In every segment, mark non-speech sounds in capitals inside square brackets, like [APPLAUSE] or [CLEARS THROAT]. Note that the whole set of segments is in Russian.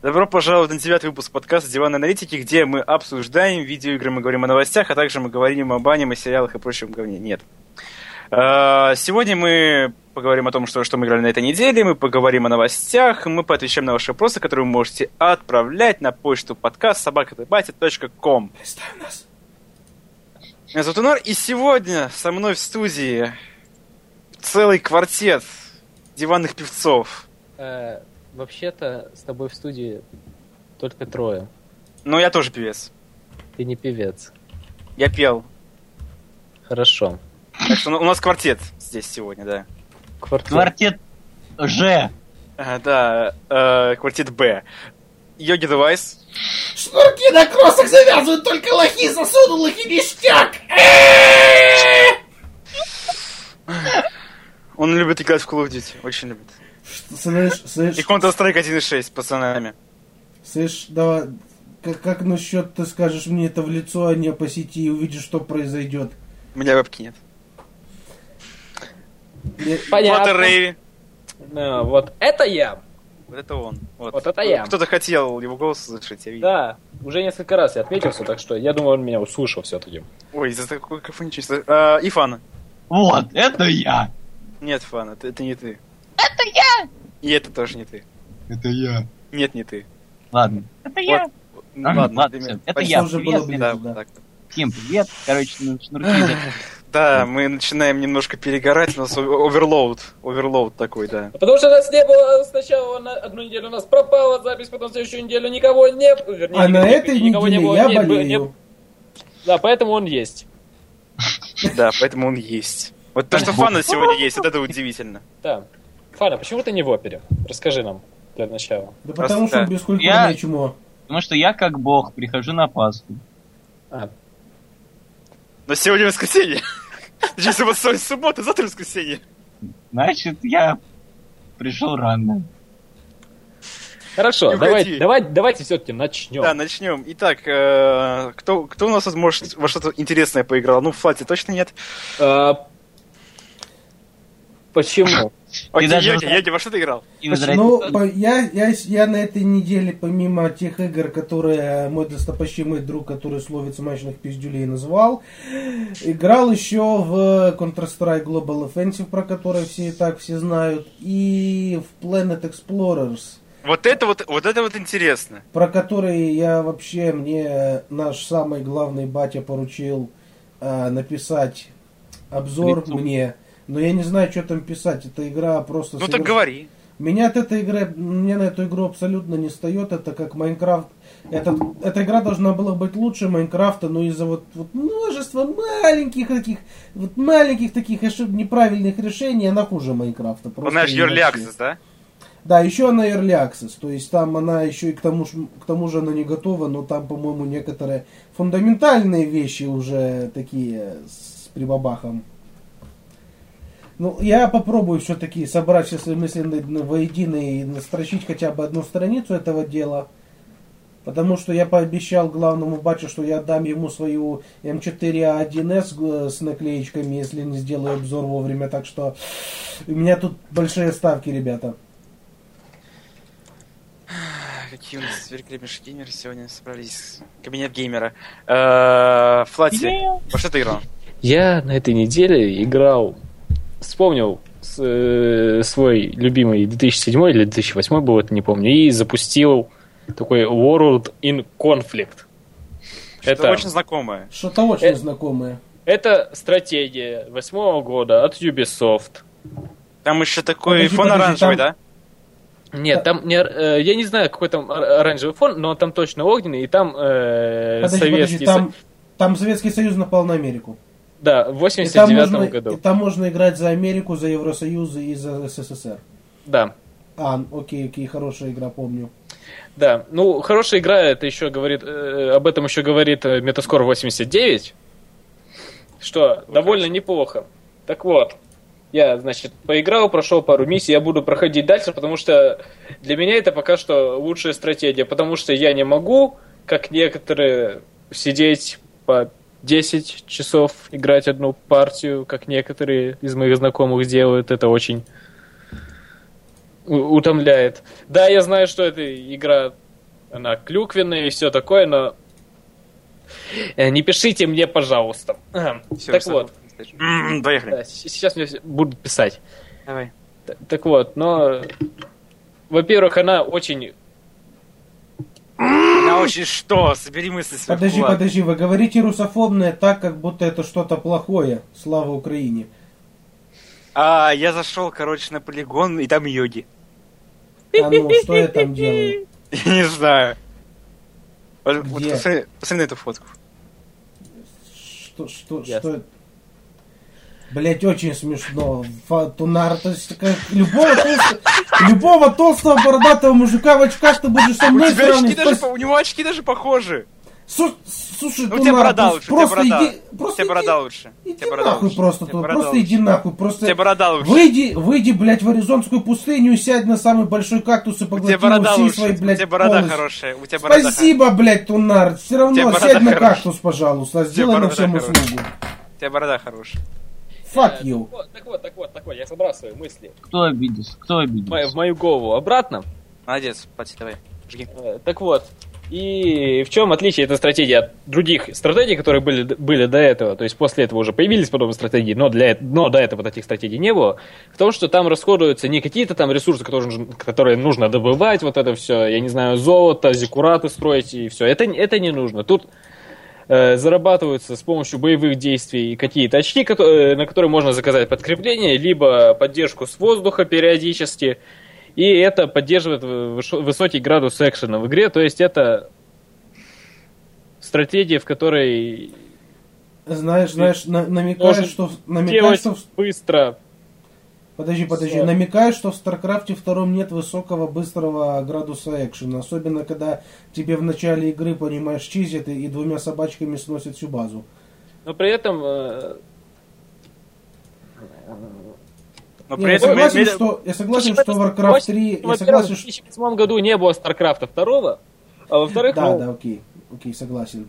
Добро пожаловать на девятый выпуск подкаста «Диван аналитики», где мы обсуждаем видеоигры, мы говорим о новостях, а также мы говорим об аниме, сериалах и прочем говне. Нет. А, Сегодня мы поговорим о том, что, что мы играли на этой неделе, мы поговорим о новостях, мы поотвечаем на ваши вопросы, которые вы можете отправлять на почту подкаст собакатыбати.ком. Представь нас. Меня зовут Инор, и сегодня со мной в студии целый квартет диванных певцов. Вообще-то с тобой в студии только трое. Но я тоже певец. Ты не певец. Я пел. Хорошо. Так что у нас квартет здесь сегодня, да. Квартира. Квартет Ж. А, да, э, квартет Б. Йоги Девайс. Шнурки на кроссах завязывают только лохи, засунул их и ништяк. Он любит играть в Call of Duty, очень любит. Слышь, слышь, И Counter-Strike 1.6 с пацанами. слышь, давай, как, как насчет ты скажешь мне это в лицо, а не по сети и увидишь, что произойдет? У меня вебки нет. Понятно. Фото Рэй. Ну, вот это я. Вот это он. Вот, Вот это я. Кто-то хотел его голос услышать, я видел. Да, уже несколько раз я отметился, так что я думаю, он меня услышал все-таки. Ой, за такой кафоничество. А, и Фана. Вот, это я. Нет, Фан, это, это не ты. Это я! И это тоже не ты. Это я. Нет, не ты. Ладно. Это я. Вот. А, ладно, ладно, всё. Это я. Уже Привет, было Да, да. так. Всем привет. Короче, ну, шнурки. [LAUGHS] Да, мы начинаем немножко перегорать, у нас оверлоуд. Оверлоуд такой, да. Потому что нас не было сначала на одну неделю у нас пропала запись, потом следующую неделю никого не вернее, А на никого- этой никого не неделе было, я не было, не- болею. Да, поэтому он есть. Да, поэтому он есть. Вот то, что Фана сегодня есть, это удивительно. Да. Фаня, почему ты не в опере? Расскажи нам для начала. Да Просто потому что он бескультурное Я- чмо. Потому что я как бог прихожу на Пасху. А, Но сегодня воскресенье. [LAUGHS] Точнее, суббота, сегодня суббота, завтра воскресенье. Значит, я пришел рано. Хорошо, Не давай, уходи. давай, давайте все-таки начнем. Да, начнем. Итак, э, кто, кто у нас, может, во что-то интересное поиграл? Ну, в Флате точно нет. А, почему? Окей, даже Йоги, вот- Йоги, во что ты играл? Ну, я, я, я на этой неделе, помимо тех игр, которые мой достопочтимый друг, который словит смачных пиздюлей, назвал, играл еще в Counter-Strike Global Offensive, про который все и так все знают, и в Planet Explorers, Вот это вот, вот это вот интересно. про который я вообще, мне наш самый главный батя поручил э, написать обзор Лицу. мне, но я не знаю, что там писать, эта игра просто... Ну так соверш- говори. меня от этой игры, мне на эту игру абсолютно не встает. Это как Майнкрафт. Это, эта игра должна была быть лучше Майнкрафта, но из-за вот, вот множества маленьких таких, вот маленьких таких ошиб- неправильных решений она хуже Майнкрафта. Просто Она же Early. Access, да? Да, еще она Early Access, то есть там она еще и к тому, к тому же она не готова, но там, по-моему, некоторые фундаментальные вещи уже такие с прибабахом. Ну, я попробую все-таки собрать все свои мысли воедино и настрочить хотя бы одну страницу этого дела. Потому что я пообещал главному батю, что я дам ему свою М4А1С г- с наклеечками, если не сделаю обзор вовремя. Так что у меня тут большие ставки, ребята. Какие у нас великолепнейшие геймеры сегодня собрались. Кабинет геймера. Э, Флати, во что ты играл? Я на этой неделе играл, вспомнил э, свой любимый 2007 или 2008 был, это не помню, и запустил такой World in Conflict. Это Это, очень знакомое. Что-то очень Э, знакомое. это стратегия восьмого года от Ubisoft. Там еще такой Подожди, фон подожди, оранжевый, там- да? Нет, там не, э, я не знаю, какой там ор- оранжевый фон, но там точно огненный, и там э, Подожди, советский. подожди, там, там Советский Союз напал на Америку. Да, в И там, 89 можно, году. и там можно играть за Америку, за Евросоюз и за СССР. Да. А, окей, окей, хорошая игра, помню. Да, ну хорошая игра, это еще говорит, э, об этом еще говорит э, Metascore 89, что довольно неплохо. Так вот, я, значит, поиграл, прошел пару миссий, я буду проходить дальше, потому что для меня это пока что лучшая стратегия, потому что я не могу, как некоторые, сидеть по 10 часов играть одну партию, как некоторые из моих знакомых делают, это очень утомляет. Да, я знаю, что эта игра она клюквенная и все такое, но э, не пишите мне, пожалуйста. Всё, так вот, Поехали. да, с- сейчас мне все будут писать. Давай. Т- Так вот, но, во-первых, она очень... Она очень что? Собери мысли свои. Подожди, подожди, вы говорите русофобное так, как будто это что-то плохое. Слава Украине. А, я зашел, короче, на полигон, и там йоги. А ну, что я там делаю? [LAUGHS] Я не знаю. Вот вот Где? посмотри, посмотри на эту фотку. Что, что, Ясно. что это? Блять, очень смешно. Фа- Тунар, то есть как любого толстого, любого толстого бородатого мужика в очках ты будешь со У мной тебя очки сравнивать. даже, Пос- по- у него очки даже похожи. Су- Слушай, Ну, у тебя борода лучше, у просто борода. иди, У просто иди, борода лучше. У иди тебя борода нахуй лучше. просто, У Тунар, борода просто лучше. иди нахуй, У просто тебя борода лучше. выйди, выйди, блядь, в Аризонскую пустыню сядь на самый большой кактус и У поглоти борода его всей лучше. своей, У блядь, тебя борода полностью. хорошая. У тебя борода Спасибо, блядь, Тунар. Все равно борода сядь на кактус, пожалуйста. Сделай борода нам всем услугу. У тебя борода хорошая. Fuck Э, you. Так вот, так вот, так вот, так вот, я забрасываю мысли Кто обиделся? Кто в мою- обиделся? в мою голову обратно. Молодец, Пати, давай. Жги. Э, Так вот, и в чем отличие этой стратегии от других стратегий, которые были, были до этого? То есть после этого уже появились подобные стратегии, но, для, но до этого таких стратегий не было. В том, что там расходуются не какие-то там ресурсы, которые, нужно- которые нужно добывать, вот это все, я не знаю, золото, зиккураты строить и все. Это, это не нужно. Тут э, зарабатываются с помощью боевых действий какие-то очки, кото- э, на которые можно заказать подкрепление, либо поддержку с воздуха периодически. И это поддерживает высокий градус экшена в игре. То есть это стратегия, в которой Знаешь, знаешь, на- намекаешь, что... Намекаешь, делать что... быстро. Подожди, подожди. Всё. Намекаешь, что в Старкрафте втором нет высокого быстрого градуса экшена. Особенно, когда тебе в начале игры, понимаешь, чизят и, и двумя собачками сносят всю базу. Но при этом э, Но при я этом... согласен, медля- что, я согласен, что Warcraft очень- 3... Я согласен, в что... 2007 году не было Старкрафта второго, а во-вторых, Да, ну, да, окей. Окей, согласен.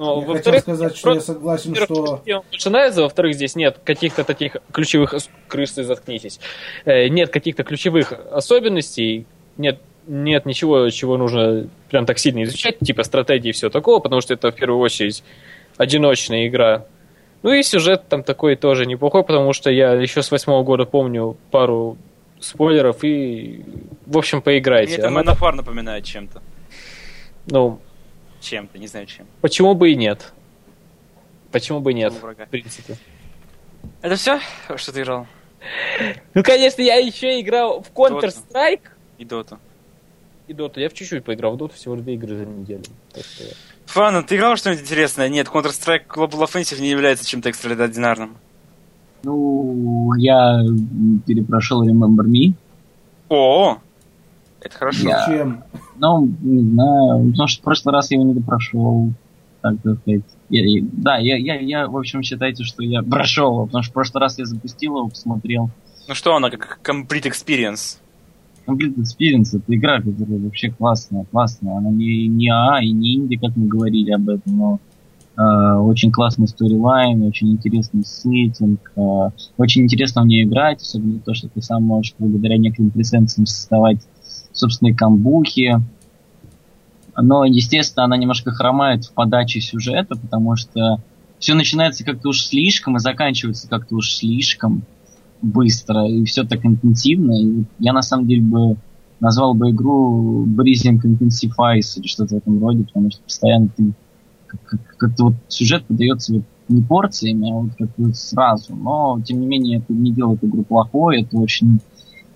Ну, я хотел во-вторых, сказать, что я просто- согласен, во-первых, что... нравится, во-вторых, здесь нет каких-то таких ключевых крысы, заткнитесь. Э, Нет каких-то ключевых особенностей, нет нет ничего, чего нужно прям так сильно изучать, типа стратегии и все такого, потому что это в первую очередь одиночная игра. Ну и сюжет там такой тоже неплохой, потому что я еще с восьмого года помню пару спойлеров и, в общем, Мне поиграйте. это Она- Манафар напоминает чем-то. ну, Чем-то, не знаю чем. почему бы и нет? Почему бы и нет, врага. в принципе. Это все, что ты играл? Ну, конечно, я еще играл в Counter-Strike И Доту. и Dota. Я в чуть-чуть поиграл в Dota, всего две игры за неделю. Что- Фан, ты играл что-нибудь интересное? Нет, Counter-Strike Global Offensive не является чем-то экстраординарным. Ну, я перепрошел Remember Me. О, это хорошо. Я- Зачем? Ну, не знаю, потому что в прошлый раз я его не допрошел. Так сказать. Я- я- да, я, я, я, в общем, считайте, что я прошел его, потому что в прошлый раз я запустил его, посмотрел. Ну что она, как complete experience? Complete Experience это игра, которая вообще классная, классная. Она не, не АА и не инди, как мы говорили об этом, но э, очень классный сторилайн, очень интересный сеттинг, э, очень интересно в нее играть, особенно то, что ты сам можешь благодаря некоторым пресенсам создавать собственные камбухи. Но, естественно, она немножко хромает в подаче сюжета, потому что все начинается как-то уж слишком и заканчивается как-то уж слишком быстро, и все так интенсивно. И я на самом деле бы назвал бы игру Breathing Intensifies или что-то в этом роде, потому что постоянно ты как- как- как-то вот сюжет подается вот не порциями, а вот как бы сразу. Но, тем не менее, это не делает игру плохой, это очень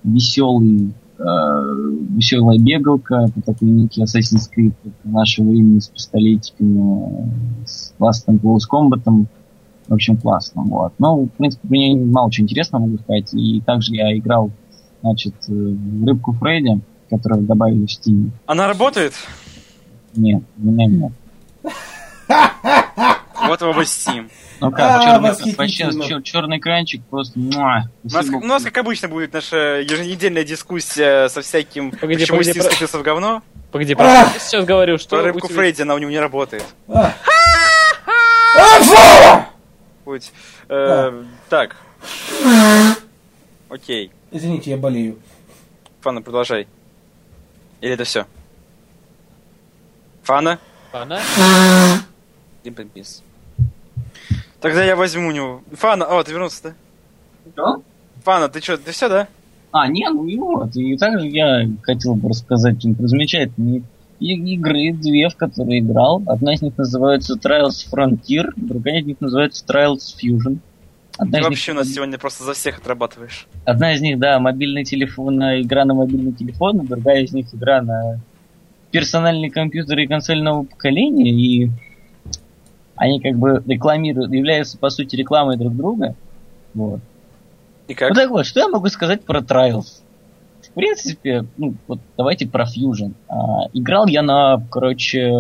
веселый веселая бегалка, это такой некий Assassin's Creed нашего времени с пистолетиками, с классным Close Combat. В общем, классно. Вот. Ну, в принципе, мне мало чего интересного могу сказать. И также я играл, значит, э, в Рыбку Фредди, которую добавили в Steam. Она работает? Нет, у меня нет. [LAUGHS] Вот его Steam. Ну как, А, черный, черный экранчик просто... У нас, как обычно, будет наша еженедельная дискуссия со всяким... Почему Steam про- скатился в говно. Погоди, про что ты сейчас говорю, что Про рыбку Фредди, она у него не работает. А. А! Будь. Э, Так. Окей. Извините, я болею. Фана, продолжай. Или это все? Фана? Фана? Либо без. Тогда я возьму у него. Фана, о, ты вернулся, да? Что? Фана, ты что, ты все, да? А, не, ну и вот. И также я хотел бы рассказать про замечательные игры, две, в которые играл. Одна из них называется Trials Frontier, другая из них называется Trials Fusion. Одна Ты вообще у них, нас сегодня просто за всех отрабатываешь. одна из них, да, мобильный телефон, на- игра на мобильный телефон, другая из них игра на персональные компьютеры и консоль нового поколения, и они как бы рекламируют, являются по сути рекламой друг друга. Вот. И как? Ну так вот, что я могу сказать про Trials? В принципе, ну, вот давайте про Fusion. А, играл я на, короче,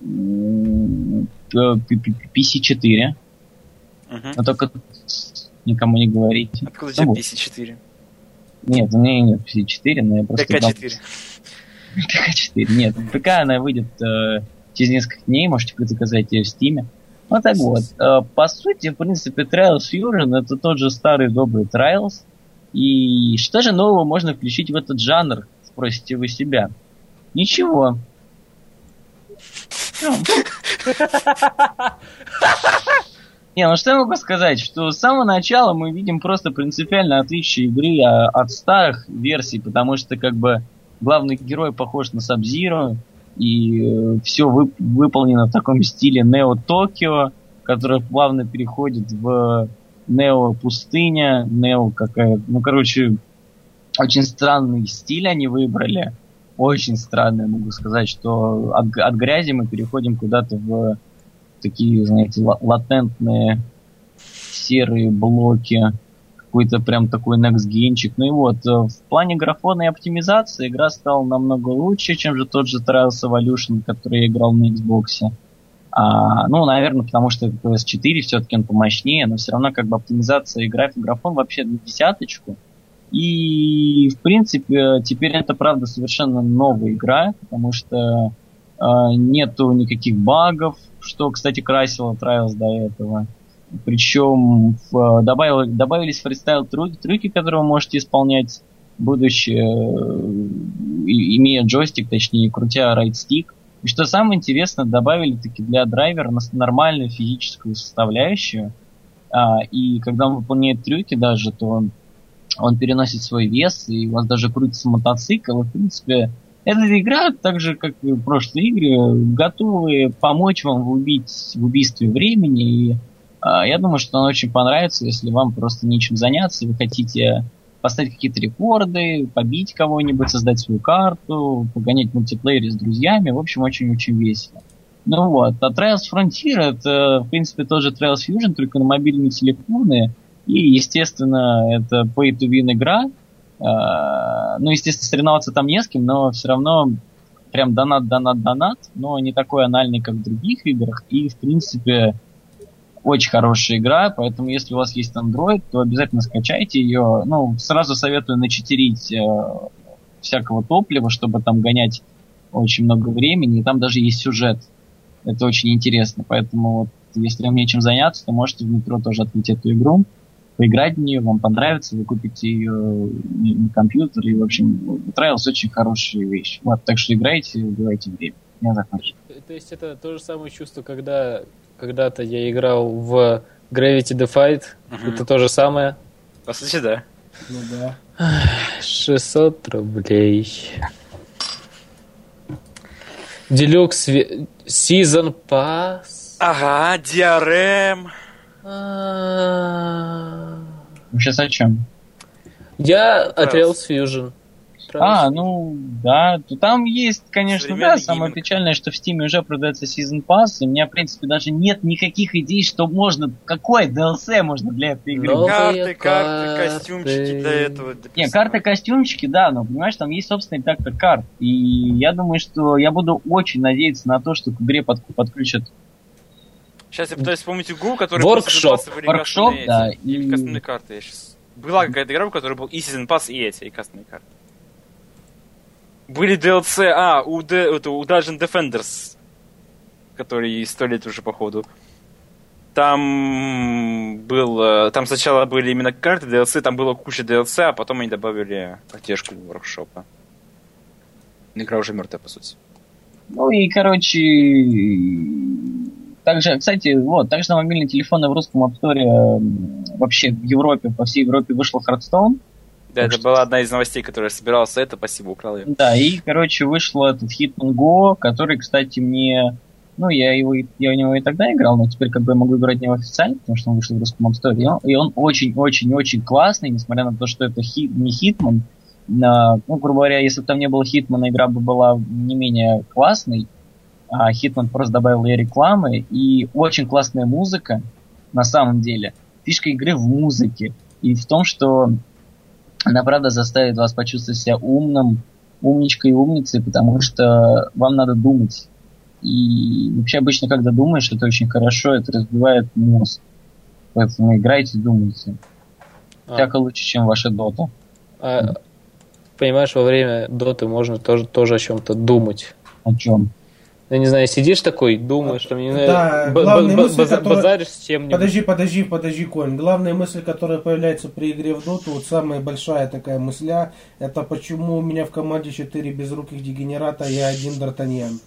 м, п- п- п- PS4, Мгм. но только никому не говорите. Откуда у тебя вот. PS4? Нет, у меня нет PS4, но я просто... играл- ДК4. ДК4, нет. ПК она выйдет э, через несколько дней, можете заказать ее в Steam. Вот так вот. Э, по сути, в принципе, Trials Fusion это тот же старый добрый Trials. И что же нового можно включить в этот жанр, спросите вы себя? Ничего. Ну. Не, ну что я могу сказать, что с самого начала мы видим просто принципиально отличие игры а, от старых версий, потому что как бы главный герой похож на Сабзиру, и все выполнено в таком стиле Нео Токио, который плавно переходит в Нео пустыня, Нео какая, ну короче, очень странный стиль они выбрали, очень странный, могу сказать, что от, от грязи мы переходим куда-то в такие, знаете, ла- латентные серые блоки, какой-то прям такой next генчик. Ну и вот, э, в плане графона и оптимизации игра стала намного лучше, чем же тот же Trials Evolution, который я играл на Xbox. А, ну, наверное, потому что это PS4, все-таки он помощнее, но все равно как бы оптимизация и график, графон вообще на десяточку. И, в принципе, теперь это, правда, совершенно новая игра, потому что э, нету никаких багов, что, кстати, красило Trials до этого. Причем в, добавил, добавились фристайл трюки, трюки, которые вы можете исполнять, будучи, э, имея джойстик, точнее, крутя райт-стик. И что самое интересное, добавили таки для драйвера нормальную физическую составляющую. А, и когда он выполняет трюки даже, то он, он переносит свой вес, и у вас даже крутится мотоцикл. И, в принципе, эта игра, так же, как и прошлые игры, готовы помочь вам в, убить, в убийстве времени. И я думаю, что она очень понравится, если вам просто нечем заняться, вы хотите поставить какие-то рекорды, побить кого-нибудь, создать свою карту, погонять в мультиплеере с друзьями. В общем, очень-очень весело. Ну вот, а Trials Frontier это, в принципе, тоже Trials Fusion, только на мобильные телефоны. И, естественно, это pay-to-win игра. А, ну, естественно, соревноваться там не с кем, но все равно прям донат, донат, донат, но не такой анальный, как в других играх. И, в принципе, очень хорошая игра, поэтому если у вас есть Android, то обязательно скачайте ее. Ну, сразу советую начетерить э, всякого топлива, чтобы там гонять очень много времени, и там даже есть сюжет. Это очень интересно, поэтому вот, если вам нечем заняться, то можете в метро тоже открыть эту игру, поиграть в нее, вам понравится, вы купите ее на компьютер, и, в общем, Trials очень хорошая вещь. Вот, так что играйте, убивайте время. Я закончил. То есть это то же самое чувство, когда когда-то я играл в Gravity Defied. Мгм. Это то же самое. По сути, да. Ну да. 600 рублей. Делюкс Season Pass. Ага, DRM. А. О чем? Я от Trials. Rails Fusion. А, ну да, то там есть, конечно, да, самое гейминг. печальное, что в Steam уже продается Season Pass, и у меня, в принципе, даже нет никаких идей, что можно, какой DLC можно для этой игры. Ну, Карты, Новые карты, карты. костюмчики для этого. Не, карты, костюмчики, да, но, понимаешь, там есть собственный так-то карт. И я думаю, что я буду очень надеяться на то, что к игре под- подключат Сейчас я пытаюсь вспомнить игру, которая Workshop, кастомные да, и- кастомные карты. Я сейчас... Была какая-то игра, у которой был и Season Pass, и эти, и кастомные карты. Были DLC, а, у, Д- это, у Dungeon Defenders, который сто лет уже, походу. Там был, э, там сначала были именно карты DLC, там было куча DLC, а потом они добавили поддержку воркшопа. Игра уже мертвая, по сути. Ну и, короче, также, кстати, вот, также на мобильные телефоны в русском апсторе вообще в Европе, по всей Европе вышел Hearthstone. Да, это была одна из новостей, которую я собирался, это, спасибо, украл ее. Да, и, короче, вышел этот Hitman Go, который, кстати, мне... Ну, я, его, я в него и тогда играл, но теперь как бы я могу играть в него официально, потому что он вышел в русском App И он очень-очень-очень классный, несмотря на то, что это хит, не. А, ну, грубо говоря, если бы там не было Hitman, игра бы была не менее классной. А Hitman просто добавил ей рекламы. И очень классная музыка, на самом деле. Фишка игры в музыке. И в том, что она, правда, заставит вас почувствовать себя умным, умничкой и умницей, потому что вам надо думать. И вообще обычно, когда думаешь, это очень хорошо, это разбивает мозг. Поэтому играйте, думайте. А. Всяко лучше, чем ваша дота. А, понимаешь, во время доты можно тоже, тоже о чем-то думать. О чем? Я не знаю, сидишь такой, думаешь, что мне да, главная мысль, баз, которая... базаришь с чем-нибудь. Подожди, подожди, подожди, Коль. Главная мысль, которая появляется при игре в доту, вот самая большая такая мысля, это почему у меня в команде 4 безруких дегенерата, а я один Д'Артаньян.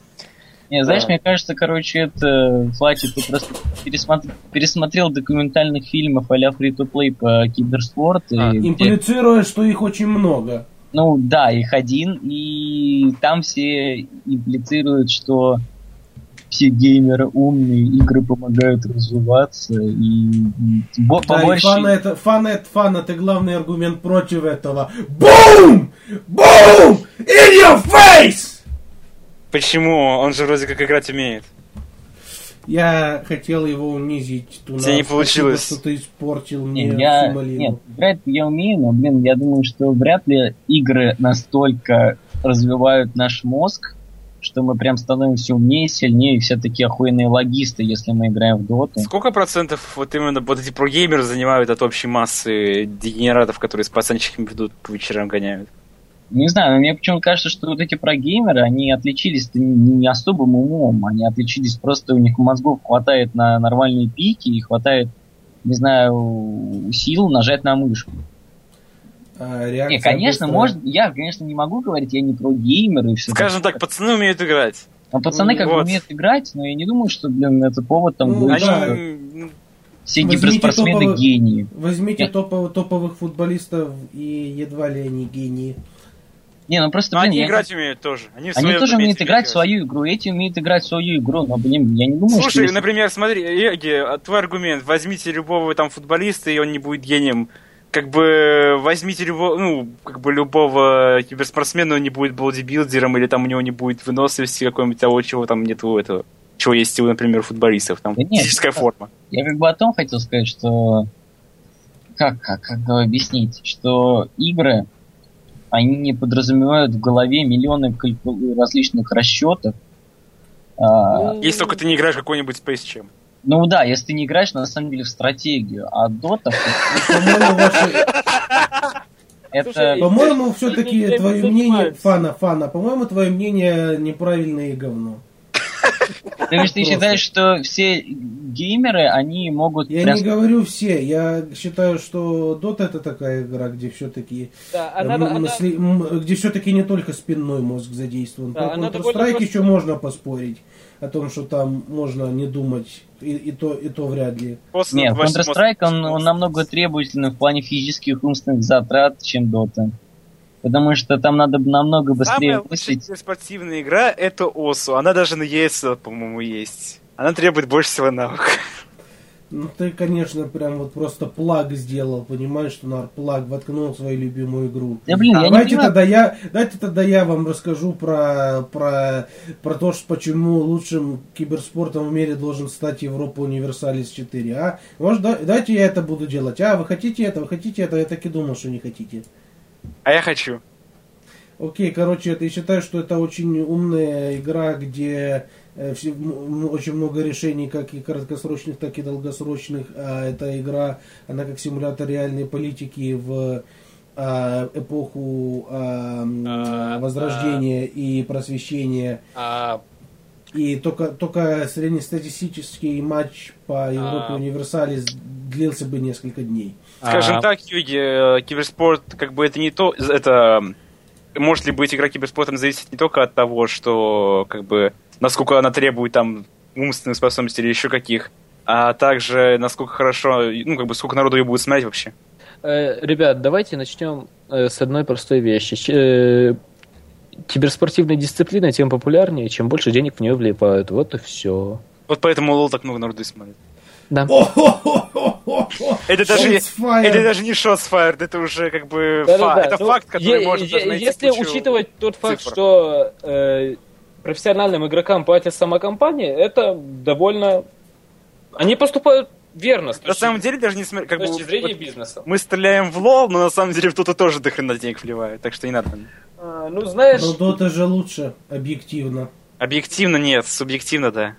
Не, знаешь, да. мне кажется, короче, это хватит, ты просто пересмотр... пересмотрел документальных фильмов а-ля free-to-play по киберспорт. А, и... Имплицируя, что их очень много. Ну да, их один, и там все имплицируют, что все геймеры умные, игры помогают развиваться, и бо- да, побольше... И фан это, фан это, фан это главный аргумент против этого. Бум! Бум! In your face! Почему? Он же вроде как играть умеет. Я хотел его унизить. Тунав. Тебе не получилось. Спасибо, что ты испортил мне нет, я, Нет, играть я умею, но, блин, я думаю, что вряд ли игры настолько развивают наш мозг, что мы прям становимся умнее, сильнее, и все такие охуенные логисты, если мы играем в доту. Сколько процентов вот именно вот эти прогеймеры занимают от общей массы дегенератов, которые с пацанчиками ведут по вечерам гоняют? Не знаю, но мне почему-то кажется, что вот эти прогеймеры, они отличились не особым умом, они отличились просто, у них мозгов хватает на нормальные пики и хватает, не знаю, сил нажать на мышку. А, не, конечно, быстрая. может, я, конечно, не могу говорить, я не про геймер и все. Скажем так, пацаны умеют играть. А пацаны как вот. умеют играть, но я не думаю, что, блин, это повод там ну, говорить, да. что все гиперспортсмены топовых, гении. Возьмите топовых, топовых футболистов и едва ли они гении. Не, ну просто, но блин, они играть как... умеют тоже. Они, они тоже умеют играть в свою игру, эти умеют играть в свою игру, но, блин, я не думаю, Слушай, что... например, смотри, Йоги, а твой аргумент, возьмите любого там футболиста, и он не будет гением. Как бы возьмите любого, ну, как бы любого киберспортсмена, он не будет бодибилдером, или там у него не будет выносливости какой-нибудь того, чего там нет у этого. Чего есть у, например, футболистов, там да нет, физическая форма. Я как бы о том хотел сказать, что как, как, как объяснить, что игры они не подразумевают в голове миллионы различных расчетов. А, если только ты не играешь какой-нибудь Space Jam. Ну да, если ты не играешь, на самом деле, в стратегию, а Dota... [LAUGHS] Это... По-моему, все-таки твое мнение... Фана, фана, по-моему, твое мнение неправильное и говно. То есть ты считаешь, что все геймеры, они могут... Я не говорю все, я считаю, что Dota это такая игра, где все-таки... Где все-таки не только спинной мозг задействован. Про Counter-Strike еще можно поспорить о том, что там можно не думать, и, и то, и то вряд ли. После Нет, Counter-Strike, он, он намного требовательный в плане физических умственных затрат, чем Dota. Потому что там надо намного быстрее Самая мыслить. спортивная игра это ОСУ. Она даже на ESL, по-моему, есть. Она требует больше всего навыков. Ну ты, конечно, прям вот просто плаг сделал, понимаешь, что нар плаг воткнул свою любимую игру. Да, блин, а, я давайте не тогда я, давайте тогда я вам расскажу про про про то, что почему лучшим киберспортом в мире должен стать Европа Универсалис 4, а? Может, да, давайте я это буду делать. А, вы хотите это, вы хотите это? Я так и думал, что не хотите. А я хочу. Окей, короче, я считаю, что это очень умная игра, где э, все, очень много решений, как и краткосрочных, так и долгосрочных. А эта игра, она как симулятор реальной политики в а, эпоху а, а, возрождения а, и просвещения. А, и только, только среднестатистический матч по Европе а, Универсалис длился бы несколько дней. Скажем а... так, Юги, э, киберспорт, как бы это не то, это может ли быть игра киберспортом зависит не только от того, что как бы насколько она требует там умственных способностей или еще каких, а также насколько хорошо, ну как бы сколько народу ее будет смотреть вообще. Э, ребят, давайте начнем э, с одной простой вещи. Э, киберспортивная дисциплина тем популярнее, чем больше денег в нее влипают. Вот и все. Вот поэтому лол так много народу и смотрит. Да. [LAUGHS] Это даже, это даже не shots fired, это уже как бы Да-да-да. факт. Это Ну, факт, который е- можно е- даже найти Если кучу учитывать тот факт, цифр. что э, профессиональным игрокам платит сама компания, это довольно... Они поступают верно с На точки, самом деле даже не смотри, с как бы точки зрения вот бизнеса. мы стреляем в лол, но на самом деле в Доту тоже до хрена денег вливают, так что не надо. А, ну, знаешь... Но Дота же лучше, объективно. Объективно нет, субъективно да.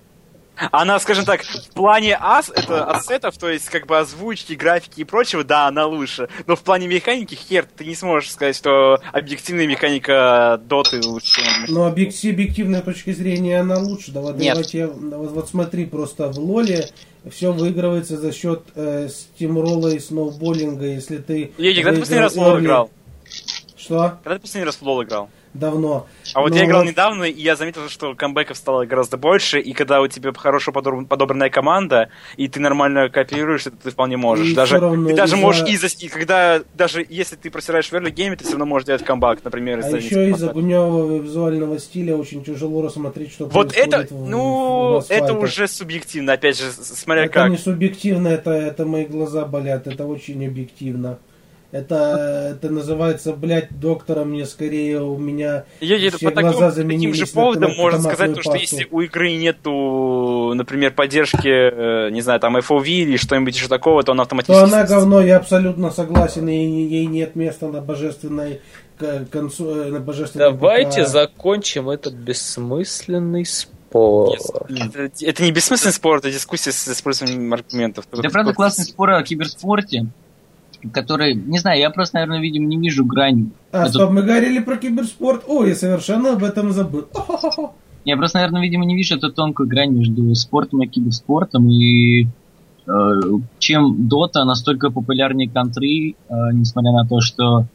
Она, скажем так, в плане ас, это ассетов, то есть как бы озвучки, графики и прочего, да, она лучше. Но в плане механики, хер, ты не сможешь сказать, что объективная механика доты лучше. Но объек- с объективной точки зрения она лучше. Давай, Нет. давайте, вот, вот смотри, просто в Лоле все выигрывается за счет э, стимрола и сноуболлинга, если ты... Едик, когда ты последний раз в лол играл? Что? Когда ты последний раз в лол играл? Давно. А вот я играл недавно, и я заметил, что камбэков стало гораздо больше, и когда у тебя хорошо подобр- подобранная команда, и ты нормально кооперируешь, это ты вполне можешь. И даже равно ты даже из-за- можешь и, зас- и когда даже если ты просираешь в early game, ты все равно можешь делать камбак, например, А из-за еще нескольких из-за гуневого визуального стиля очень тяжело рассмотреть, что Вот это, в- в ну, это асфальтах. уже субъективно, опять же, смотря Это как. не субъективно, это, это мои глаза болят, это очень объективно. Это, это называется, блядь, доктора мне скорее у меня Я, это все по такому- глаза таким заменились же на поводом можно сказать, то, что если у игры нету, например, поддержки, э, не знаю, там FOV или что-нибудь еще такого, то она то автоматически... она говно, я абсолютно согласен, и ей нет места на божественной к- консу- э, на божественной Давайте ПК. закончим этот бессмысленный спор. Это, это не бессмысленный спор, это дискуссия с использованием аргументов. Это правда классный спор о киберспорте, который, не знаю, я просто, наверное, видимо, не вижу грани. А, Это- стоп, мы говорили про киберспорт. Ой, я совершенно об этом забыл. О-хо-хо-хо. Я просто, наверное, видимо, не вижу эту тонкую грань между спортом и киберспортом. И э, чем Дота настолько популярнее контры, э, несмотря на то, что...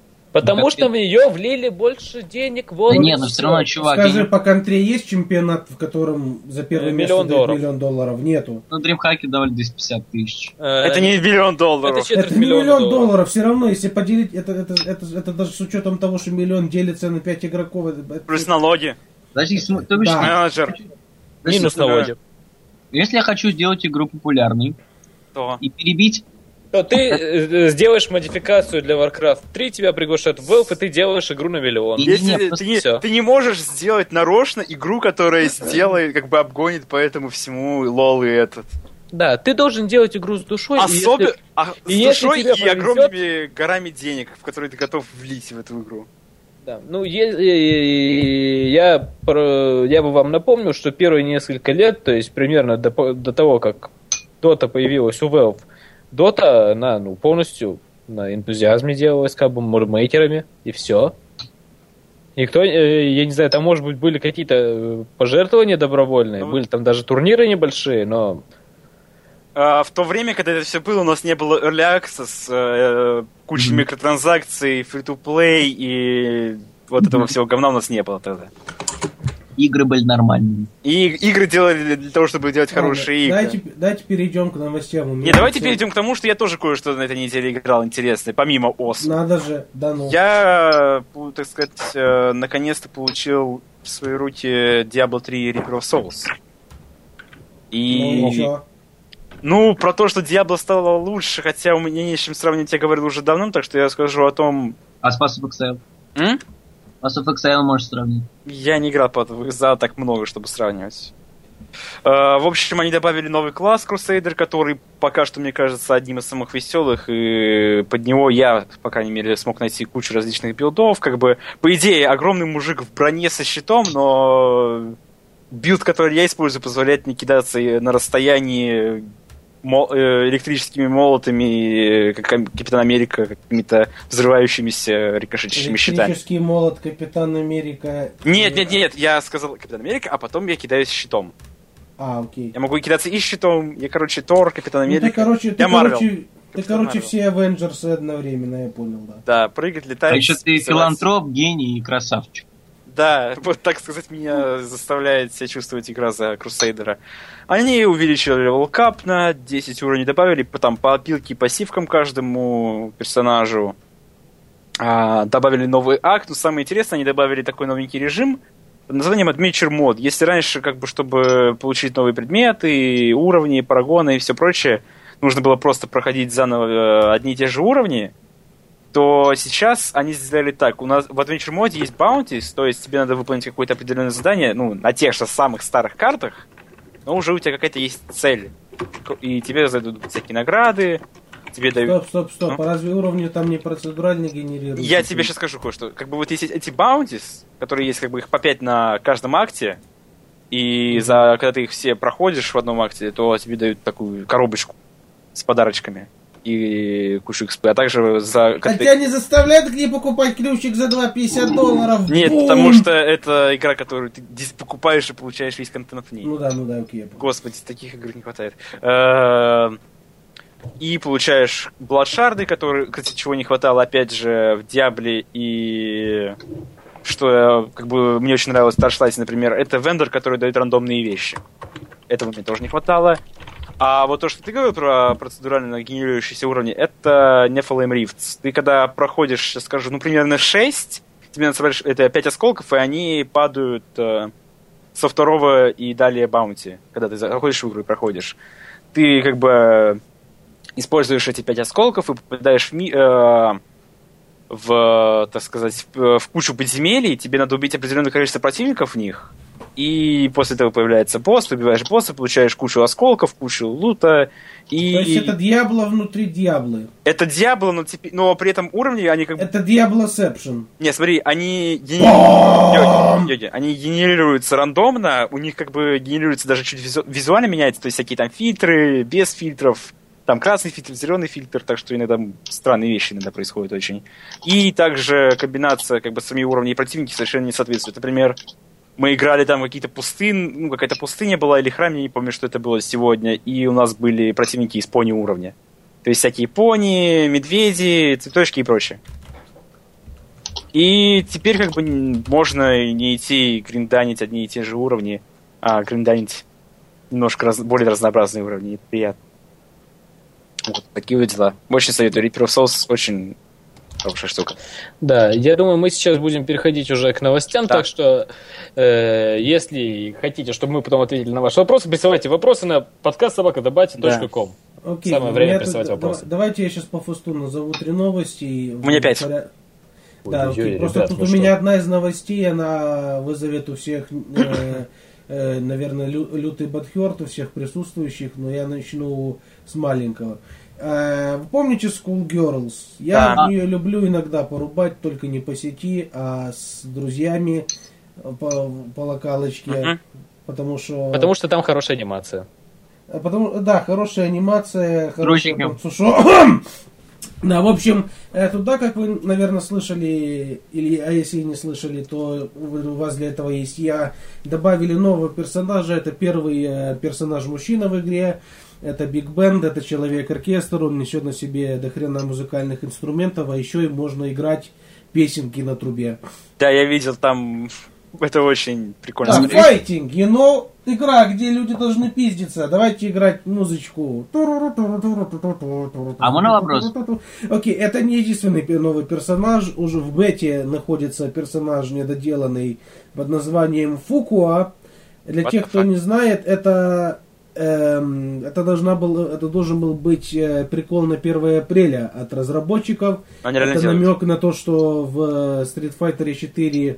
Потому что в нее влили больше денег. Вот Да и нет, но все равно, чувак, Скажи, я- по контре есть чемпионат, в котором за первое Э, место миллион дают долларов. миллион долларов? Нету. ну, DreamHack давали 250 тысяч. Э, Это не миллион долларов. Это Это не миллион долларов. долларов. Все равно, если поделить, это, это, это, это даже с учетом того, что миллион делится на 5 игроков. это- это- Плюс налоги. Подожди, бишь, Да. Менеджер. Минус налоги. если я хочу сделать игру популярной То. и перебить То ты э, сделаешь модификацию для Warcraft 3, тебя приглашают в Valve, и ты делаешь игру на миллион. И- Если нет, ты, просто не, ты не можешь сделать нарочно игру, которая сделает, как бы обгонит по этому всему лол и этот. Да, ты должен делать игру с душой. и Особенно если- а, с и если душой тебе и повезет- огромными горами денег, в которые ты готов влить в эту игру. Да, ну, е- я, про- я бы вам напомнил, что первые несколько лет, то есть примерно до, до того, как Dota появилась у Valve, Dota, она ну, полностью на энтузиазме делалась, как бы мурмейкерами, и все. Никто, э, я не знаю, там, может быть, были какие-то э, пожертвования добровольные, Ну, были там даже турниры небольшие, но А, в то время, когда это все было, у нас не было Early Access, э, кучи микротранзакций, free-to-play и вот этого всего говна у нас не было тогда. Игры были нормальными. И игры делали для того, чтобы делать хорошие игры. Дайте, дайте перейдем к новостям. Не, давайте всё- перейдем к тому, что я тоже кое-что на этой неделе играл интересное, помимо ОС. Надо же, да ну. Я, так сказать, э, наконец-то получил в свои руки Diablo 3 Reaper of Souls. Ну, И... ничего. Ну, про то, что Diablo стало лучше, хотя у меня не с чем сравнить, я говорил уже давно, так что я скажу о том... А с Pass of Exile? М? Pass of Exile можешь сравнить. Я не играл под за так много, чтобы сравнивать. Э, В общем, они добавили новый класс Crusader, который пока что, мне кажется, одним из самых веселых, и под него я, по крайней мере, смог найти кучу различных билдов. Как бы, по идее, огромный мужик в броне со щитом, но билд, который я использую, позволяет мне кидаться на расстоянии э, электрическими молотами, э, как Капитан Америка, какими-то взрывающимися рикошетящими щитами. Электрический молот Капитан Америка. Нет, нет, нет, я сказал Капитан Америка, а потом я кидаюсь щитом. А, окей. Я могу кидаться и щитом, я, короче, Тор, Капитан Ну, ты, Америка. короче, ты, я Марвел. короче, Ты, короче, все Avengers ы одновременно, я понял, да. Да, прыгать, летать. А еще ты филантроп, гений и красавчик. Да, [LAUGHS] вот так сказать, меня заставляет себя чувствовать игра за Crusader а. Они увеличили level cap на 10 уровней, добавили там по абилке и пассивкам каждому персонажу. А, добавили новый акт, но самое интересное, они добавили такой новенький режим под названием Adventure Mode. Если раньше, как бы, чтобы получить новые предметы, уровни, парагоны и все прочее, нужно было просто проходить заново э, одни и те же уровни, то сейчас они сделали так. У нас в Adventure моде есть bounties, то есть тебе надо выполнить какое-то определенное задание, ну, на тех же самых старых картах, но уже у тебя какая-то есть цель. И тебе задают всякие награды, тебе дают... Стоп, стоп, стоп, а? разве уровни там не процедурально генерируются? Я тебе сейчас скажу кое-что. Как бы вот есть эти bounties, которые есть как бы их по 5 на каждом акте, и за когда ты их все проходишь в одном акте, то тебе дают такую коробочку с подарочками и XP, а также за... А тебя не заставляют где покупать ключик за 2,50 долларов? Нет, Бум! потому что это игра, которую ты покупаешь и получаешь весь контент в ней. Ну да, ну да, окей. Господи, таких игр не хватает. Э, и получаешь бладшарды, которые, кстати, чего не хватало, опять же, в Диабле и что как бы мне очень нравилось в Старшлайте, например, это вендор, который дает рандомные вещи. Этого мне тоже не хватало. А вот то, что ты говорил про процедурально генерирующиеся уровни, это Nephilim Rifts. Ты когда проходишь, сейчас скажу, ну, примерно 6, тебе надо собрать это 5 осколков, и они падают э, со второго и далее баунти, когда ты заходишь в игру и проходишь. Ты как бы используешь эти 5 осколков и попадаешь в, ми- э, в так сказать, в, в кучу подземелий, тебе надо убить определенное количество противников в них, и после этого появляется босс, убиваешь босса, получаешь кучу осколков, кучу лута. И... То есть это Диабло внутри Диаблы. Это Диабло, но, типи... но при этом уровне они как бы... Это Diabloception. Не, смотри, они генерируются... Йоги, они генерируются рандомно, у них как бы генерируется даже чуть визу... визуально меняется, то есть всякие там фильтры, без фильтров, там красный фильтр, зеленый фильтр, так что иногда странные вещи иногда происходят очень. И также комбинация как бы сами уровней противники совершенно не соответствует. Например, мы играли там какие-то пустыни, ну, какая-то пустыня была или храм, я не помню, что это было сегодня, и у нас были противники из пони уровня. То есть всякие пони, медведи, цветочки и прочее. И теперь как бы можно не идти гринданить одни и те же уровни, а гринданить немножко раз, более разнообразные уровни. Это приятно. Вот такие вот дела. Очень советую. Reaper of Souls очень хорошая штука. Да, я думаю, мы сейчас будем переходить уже к новостям, да. так что э, если хотите, чтобы мы потом ответили на ваши вопросы, присылайте вопросы на подкаст собакадабати.ком. Да. Окей, Самое время присылать тут, вопросы. Давайте я сейчас по фасту назову три новости. У меня пять. Поряд... Да, окей. Ой, Просто ребят, тут у что? меня одна из новостей, она вызовет у всех, э, э, наверное, лю, лютый бадхерт у всех присутствующих, но я начну с маленького. Э, вы помните School Girls? Я да. ее люблю иногда порубать, только не по сети, а с друзьями по, по локалочке. Угу. Потому что... Потому что там хорошая анимация. Э, потому, да, хорошая анимация, хорошая [CLEARS THROAT] Да, в общем, э, туда, как вы, наверное, слышали, или, а если не слышали, то у вас для этого есть я, добавили нового персонажа, это первый персонаж мужчина в игре, это биг бенд, это человек-оркестр, он несет на себе до хрена музыкальных инструментов, а еще и можно играть песенки на трубе. Да, я видел там, это очень прикольно. Да, файтинг, you know, игра, где люди должны пиздиться. Давайте играть музычку. А можно вопрос? Окей, это не единственный новый персонаж. Уже в бете находится персонаж недоделанный под названием Фукуа. Для What тех, кто не знает, это это, должна был, это должен был быть э, прикол на 1 апреля от разработчиков. Они это намек на то, что в Street Fighter 4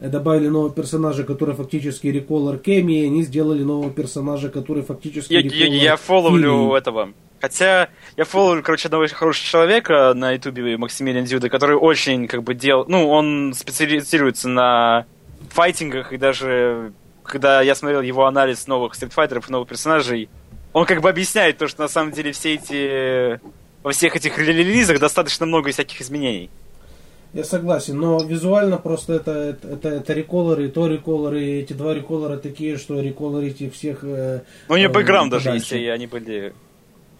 добавили нового персонажа, который фактически реколлер Кеми, и они сделали нового персонажа, который фактически я, я, я фолловлю этого. Хотя я фолловлю, короче, одного очень хорошего человека на ютубе, Максимилиан Дюда, который очень, как бы, делал... Ну, он специализируется на файтингах и даже когда я смотрел его анализ новых стритфайтеров и новых персонажей, он как бы объясняет то, что на самом деле все эти... Во всех этих релизах достаточно много всяких изменений. Я согласен, но визуально просто это, это, это, это реколоры, и то реколоры, и эти два реколора такие, что реколорите всех... Э, ну, не бэкграунд даже, если они были У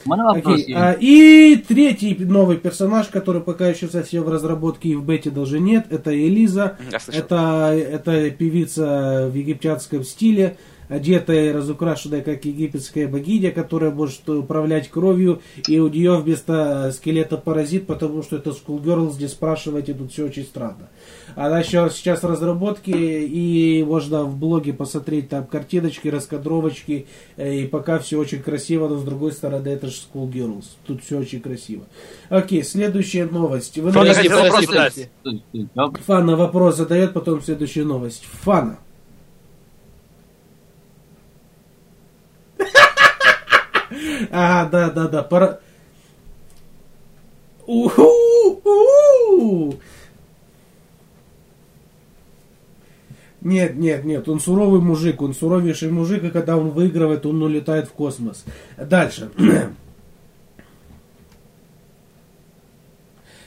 Окей, а, и третий новый персонаж, который пока еще совсем в разработке и в бете даже нет, это Элиза. Я слышал. Это, это певица в египтянском стиле, одетая и разукрашенная как египетская богиня, которая может управлять кровью, и у нее вместо скелета паразит, потому что это Skullgirl, здесь спрашивать, и тут все очень странно. Она сейчас, сейчас в разработке, и можно в блоге посмотреть там картиночки, раскадровочки, э, и пока все очень красиво, но с другой стороны это же Skullgirls. Тут все очень красиво. Окей, следующая новость. Вы Фана вопрос задает, потом следующая новость. Фана. А, да, да, да. Пора... У-ху-ху! Нет, нет, нет, он суровый мужик, он суровейший мужик, и когда он выигрывает, он улетает в космос. Дальше. [CLEARS THROAT]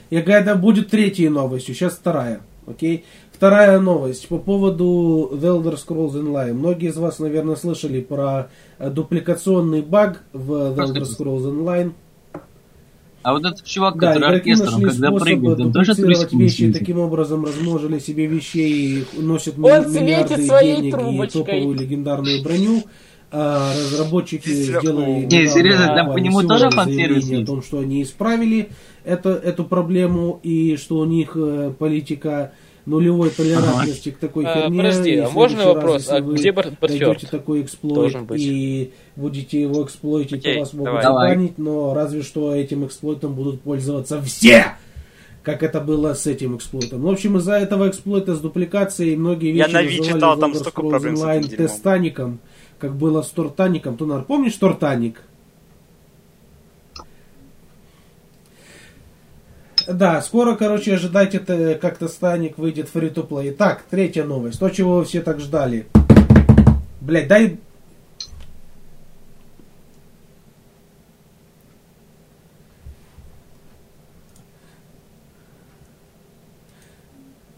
И какая-то будет третья новость, сейчас вторая. Окей? Вторая новость по поводу The Elder Scrolls Online. Многие из вас, наверное, слышали про э, дупликационный баг в The Elder Scrolls Online. А вот этот чувак, Да, который игроки оркестром, нашли когда прыгает, он тоже вещи, таким образом размножили себе вещей и носят Он миллиарды своей денег и топовую легендарную броню. А, разработчики сделали Не, серьезно, там по нему тоже фан-сервис о том, что они исправили это, эту проблему и что у них э, политика нулевой толерантности к такой А, херне. подожди, И а можно раз, вопрос? если А вы где Бартфёрд? такой эксплойт и будете его эксплойтить, Окей, то вас могут забанить, но разве что этим эксплойтом будут пользоваться все! Как это было с этим эксплойтом. В общем, из-за этого эксплойта с дупликацией многие Я вещи на Ви называли читал, там столько проблем с этим тестаником, как было с Тортаником. Тунар, помнишь Тортаник? Да, скоро, короче, ожидайте, это, как Тестаник выйдет фри to play. Так, третья новость. То, чего вы все так ждали. Блять, дай...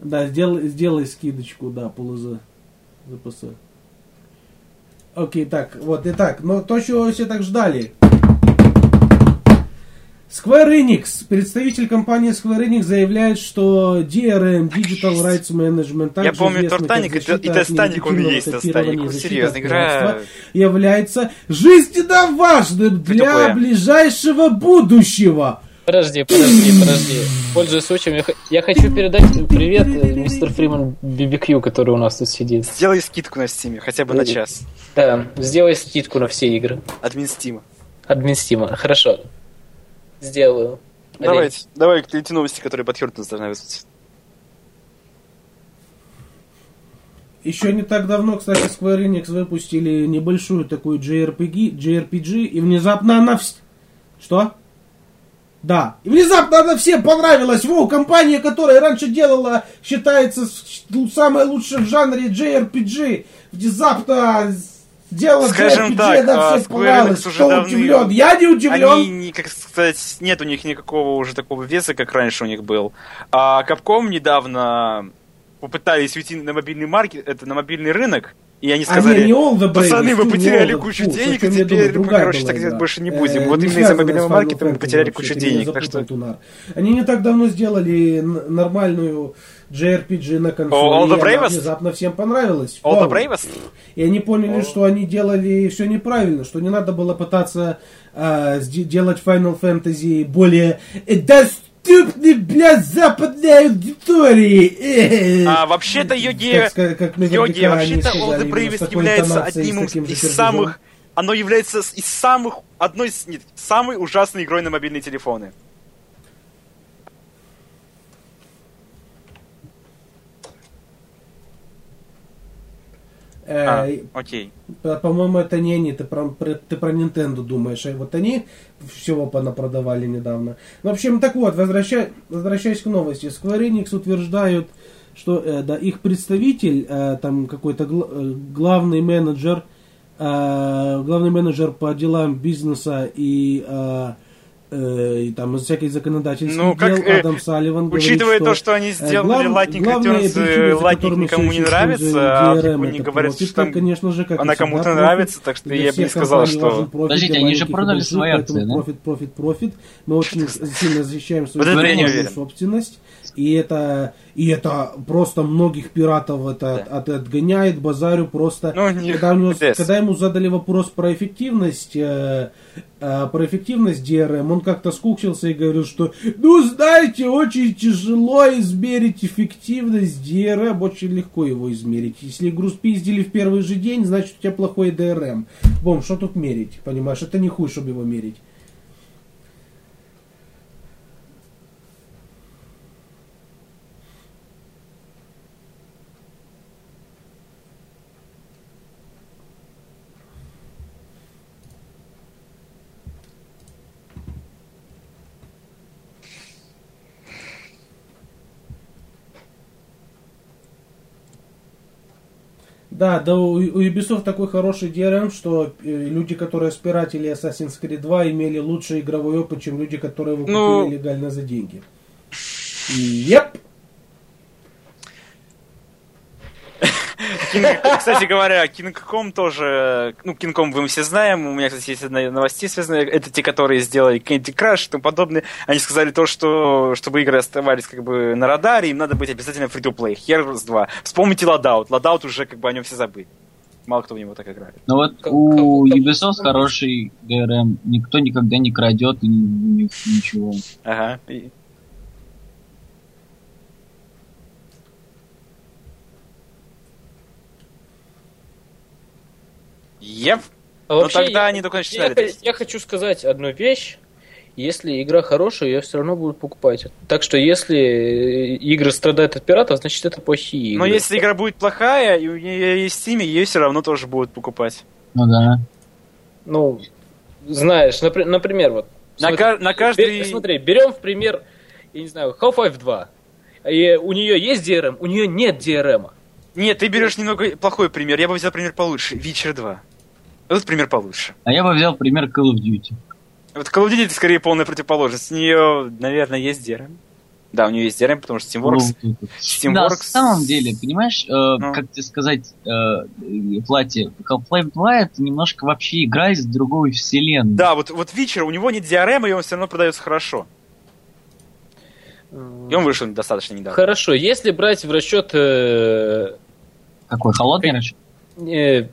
Да, сделай, сделай скидочку, да, полуза ЗПС. Окей, так, вот, итак, но то, чего вы все так ждали. Square Enix, представитель компании Square Enix заявляет, что DRM, Digital Rights Management, Я также помню известный Тортаник и Тестаник, он и есть Тестаник. от игра- является жизненно важным для ближайшего будущего. Подожди, подожди, подожди. Пользуясь случаем, я, х- я хочу передать привет э, мистер Фриман BBQ, который у нас тут сидит. Сделай скидку на Steam, хотя бы на Э, час. Да, сделай скидку на все игры. Админ Стима. Админ Стима. Хорошо. Сделаю. Давайте, давай эти новости, которые под должны вызвать. Еще не так давно, кстати, Square Enix выпустили небольшую такую JRPG, JRPG и внезапно она... вс- Что? Да. И внезапно она всем понравилась. Воу, компания, которая раньше делала, считается самой лучшей в жанре JRPG. Внезапно сделала Скажем так, она а, всем Square. Enix уже давным- удивлен? Я не удивлен. Они, не, как сказать, нет у них никакого уже такого веса, как раньше у них был. А Capcom недавно попытались уйти на мобильный маркет, это на мобильный рынок, и они А, сказали, не, не пацаны, вы потеряли кучу фу, денег, теперь другая короче, была так делать больше не Э, будем. Вот не именно из-за мобильного маркета мы потеряли кучу денег. Так что. Они не так давно сделали нормальную JRPG на консоли. All the Bravest? внезапно всем понравилась. All the Вау. Bravest? И они поняли, что они делали все неправильно, что не надо было пытаться сде- делать Final Fantasy более э, доступный для западной аудитории. Э, А вообще-то Йоги, как как Йоги, вообще-то All the Bravest является одним из самых, оно является из самых, одной из, нет, самой ужасной игрой на мобильные телефоны. А, окей. По- По-моему, это не они, ты про, про- ты про Nintendo думаешь. А вот они всего понапродавали недавно. В общем, так вот, возвращай- возвращаясь к новости. Square Enix утверждают, что э, да, их представитель, э, там какой-то гл- э, главный менеджер, э, главный менеджер по делам бизнеса и э, э, и там из всяких законодательских Ну, как, дел э, Адам Салливан говорит, Учитывая что, то, что они э, сделали глав- Lightning Returns, э, Lightning никому не нравится, а бы не говорят, что там конечно же, как она кому-то нравится, так что я бы не сказал, что... Подождите, они же продали свои поэтому акции, да? Профит, профит, профит. Мы очень [LAUGHS] сильно защищаем свою собственность. И это, и это просто многих пиратов это Да. от- отгоняет, базарю просто. Ну, не- когда, у него- когда ему задали вопрос про эффективность, э, э, про эффективность DRM, он как-то скуксился и говорил, что, ну, знаете, очень тяжело измерить эффективность DRM, очень легко его измерить. Если игру спиздили в первый же день, значит у тебя плохой DRM. Бом, что тут мерить, понимаешь? Это не хуй, чтобы его мерить. Да, да у, у Ubisoft такой хороший DRM, что э, люди, которые спиратели Assassin's Creed 2, имели лучший игровой опыт, чем люди, которые его Ну- купили легально за деньги. Еп! Кстати говоря, Кингком тоже, ну, Кингком мы все знаем, у меня, кстати, есть одна новости связанная, это те, которые сделали Candy Crush и тому подобное, они сказали то, что чтобы игры оставались как бы на радаре, им надо быть обязательно free-to-play, Heroes 2. Вспомните Loadout, Loadout уже как бы о нем все забыли. Мало кто в него так играет. Но вот Как- у как- Ubisoft хороший DRM. Никто никогда не крадет и ни- ни- ничего. Ага. И- Еп. А Ну вообще, тогда я- они только я, начинали. хо- я хочу сказать одну вещь. Если игра хорошая, ее все равно будут покупать. Так что если э, игры страдают от пиратов, значит это плохие Но игры. если игра будет плохая, и у нее есть Steam, ее все равно тоже будут покупать. Ну да. Ну, знаешь, напри- например, вот. На смотри, ка- на каждый- бе- Смотри, берем в пример, я не знаю, Half-Life 2. И у нее есть DRM, у нее нет DRM. Нет, ты берешь немного плохой пример. Я бы взял пример получше. Witcher 2. Вот пример получше. А я бы взял пример Call of Duty. Вот Call of Duty это скорее полная противоположность. У нее, наверное, есть DRM. Да, у нее есть DRM, потому что Steamworks... Ну, Да, Steamworks... на самом деле, понимаешь, э, Ну. как тебе сказать, э, Плати, Half-Life 2 это немножко вообще игра из другой вселенной. Да, вот, вот Witcher, у него нет DRM, и он все равно продается хорошо. И он вышел достаточно недавно. Хорошо, если брать в расчет э, Какой холодный расчет? э,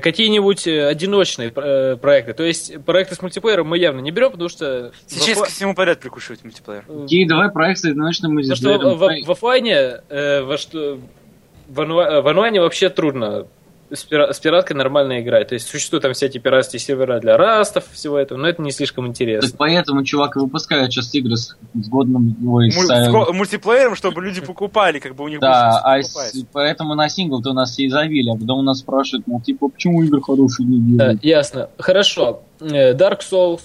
какие-нибудь э, одиночные э, проекты, то есть проекты с мультиплеером мы явно не берем, потому что Сейчас в ко всему подряд прикушивать мультиплеер. э, Окей, давай проект с одиночным Потому что мультиплеером. в, в- в оффлайне, э, во что, в, онла- в онлайне вообще трудно с, пира- с пираткой нормально играть. То есть существуют там все эти пиратские сервера для растов, всего этого, но это не слишком интересно. Так поэтому чувак и выпускает сейчас игры с, с годным ой, с, Муль- э, с мультиплеером, чтобы люди покупали, как бы у них Да, а с- поэтому на сингл-то у нас все и завели, а потом у нас спрашивают, мол, типа, почему игры хорошие не Да, делают? ясно. Хорошо. Э, Dark Souls.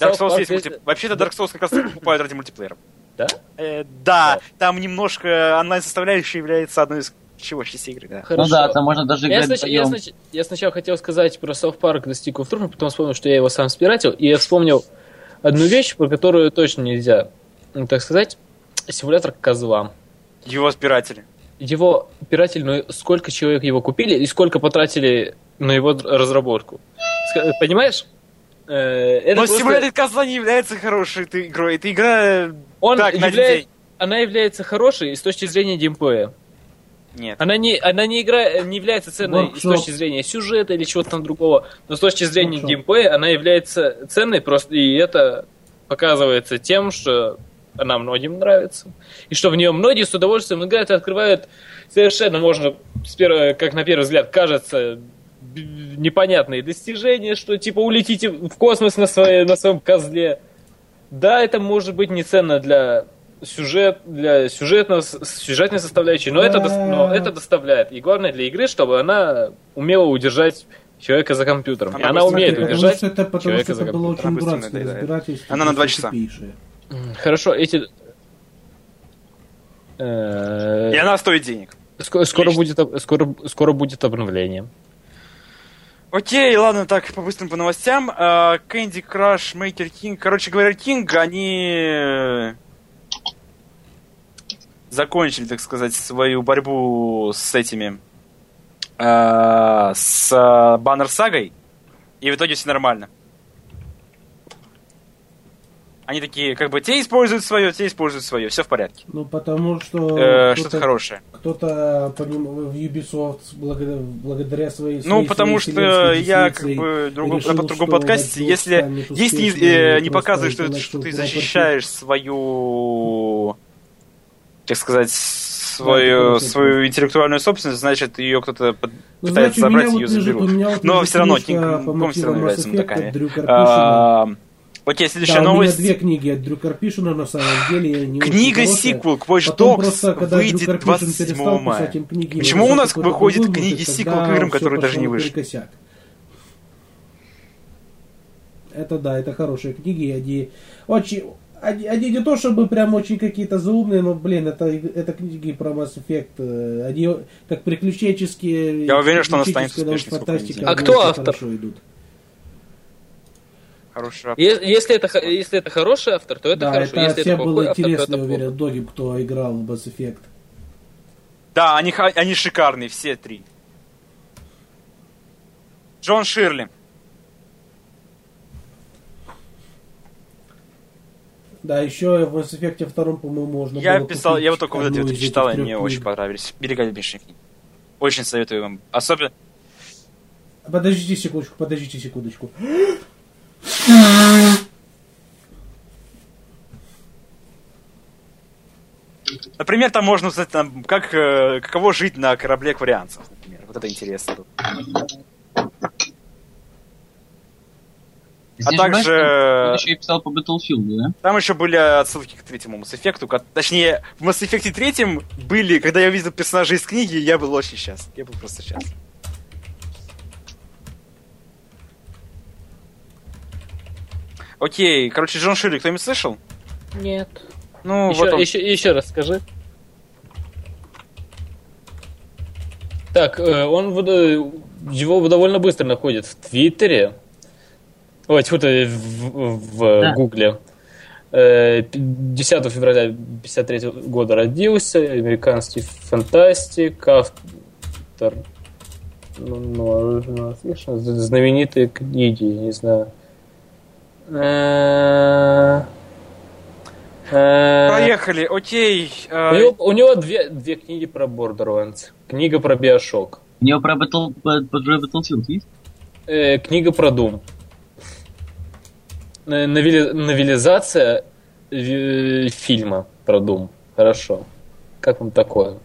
Dark Souls Park есть есть- мульти- Вообще-то Dark Souls как раз покупают ради мультиплеера. Да? Э, да, там немножко онлайн-составляющая является одной из чего частей игры, да. Хорошо. Ну да, там можно даже Я, играть снач- я, снач- я сначала хотел сказать про South Park достиг of Truth, потом вспомнил, что я его сам спиратил, и я вспомнил одну вещь, про которую точно нельзя, ну, так сказать, симулятор козла. Его спиратели. Его пиратель, ну сколько человек его купили и сколько потратили на его разработку. Понимаешь? Э, это Но просто- симулятор козла не является хорошей этой игрой. Это игра... Он так, на один являет- день. Она является хорошей с точки зрения геймплея. Нет. Она не, она не, игра, не является ценной с Workshop. точки зрения сюжета или чего-то там другого, но с точки зрения Workshop. геймплея она является ценной просто, и это показывается тем, что она многим нравится, и что в нее многие с удовольствием играют и открывают совершенно, можно, с первого, как на первый взгляд кажется, непонятные достижения, что типа улетите в космос на, своей, на своем козле. Да, это может быть не ценно для сюжет, для сюжетного, сюжетной составляющей, но это, но это доставляет. И главное для игры, чтобы она умела удержать человека за компьютером. И Она она умеет потому удержать что это, потому человека что за это было компьютером. очень дурацкое разбирательство. Она на два часа. Хорошо, эти... Э, И она стоит денег. ско- Скоро Отлично. будет, скоро, скоро будет обновление. Окей, ладно, так, по-быстрому по новостям. Candy Crush, Maker King, короче говоря, King, они э, закончили, так сказать, свою борьбу с этими, а, с Баннер Сагой, и в итоге все нормально. Они такие, как бы, те используют свое, те используют свое, все в порядке. Ну, потому что Э, Что-то хорошее. кто-то по ним- в Ubisoft благодаря, благодаря своей Ну, своей потому что вселенской я как бы другом, решил, на другом что подкасте, если, если не, э, не показываешь, что, что ты защищаешь свою, так сказать, свою, Да, свою интеллектуальную собственность, значит, ее кто-то под- Ну, пытается меня забрать, вот ее лежит- заберут. вот Но все равно Kong все равно является мудаками. Дрю Карпишина. А, Окей, следующая Да, у меня новость. две книги от Дрю Карпишина, на самом деле. они очень Книга сиквел к Watch Dogs просто, когда Дрю выйдет Карпишин 27 перестал мая. книги, Почему у нас выходит другой книги сиквел к играм, которые даже не вышли? наперекосяк. Это да, это хорошие книги, они очень... Они, они не то чтобы прям очень какие-то заумные, но, блин, это, это книги про Mass Effect. Они как приключенческие... Я уверен, что она станет успешной, А кто автор? хорошо идут. Е- Если это, если это хороший автор, то это да, хорошо. это если всем это было автор, то интересно, это я уверен, многим, кто играл в Mass Effect. Да, они, они шикарные, все три. Джон Ширли. Да, еще в Mass Effect втором, по-моему, можно Я писал, я вот только вот эти вот читал, и трех мне очень понравились. Великолепнейшие книги. Очень советую вам. Особенно... Подождите секундочку, подождите секундочку. Например, там можно узнать, там, как, э, каково жить на корабле кварианцев, например. Вот это интересно. А не ошибаюсь, также- Он еще и писал по Battlefield, да? Там еще были отсылки к третьему Mass Effect. Точнее, в Mass Effect третьем были, когда я увидел персонажей из книги, я был очень счастлив. Я был просто счастлив. Окей, короче, Джон Ширли, кто-нибудь слышал? Нет. Ну, еще, вот он. еще, еще раз скажи. Так, э, он в- э, его довольно быстро находит в Твиттере. Ой, тьфу ты, в, в Да. Гугле. Э, 10 февраля 53 года родился, американский фантастик, автор ну, ну, ну, отлично, знаменитые книги, не знаю. Э, э, Проехали, окей. э, у него, у него две, две книги про Borderlands. Книга про Биошок. У него про, Battle, про, про Battlefield есть? Э, книга про Doom. Э, новели- новелизация э, фильма про Doom. Хорошо. Как вам такое?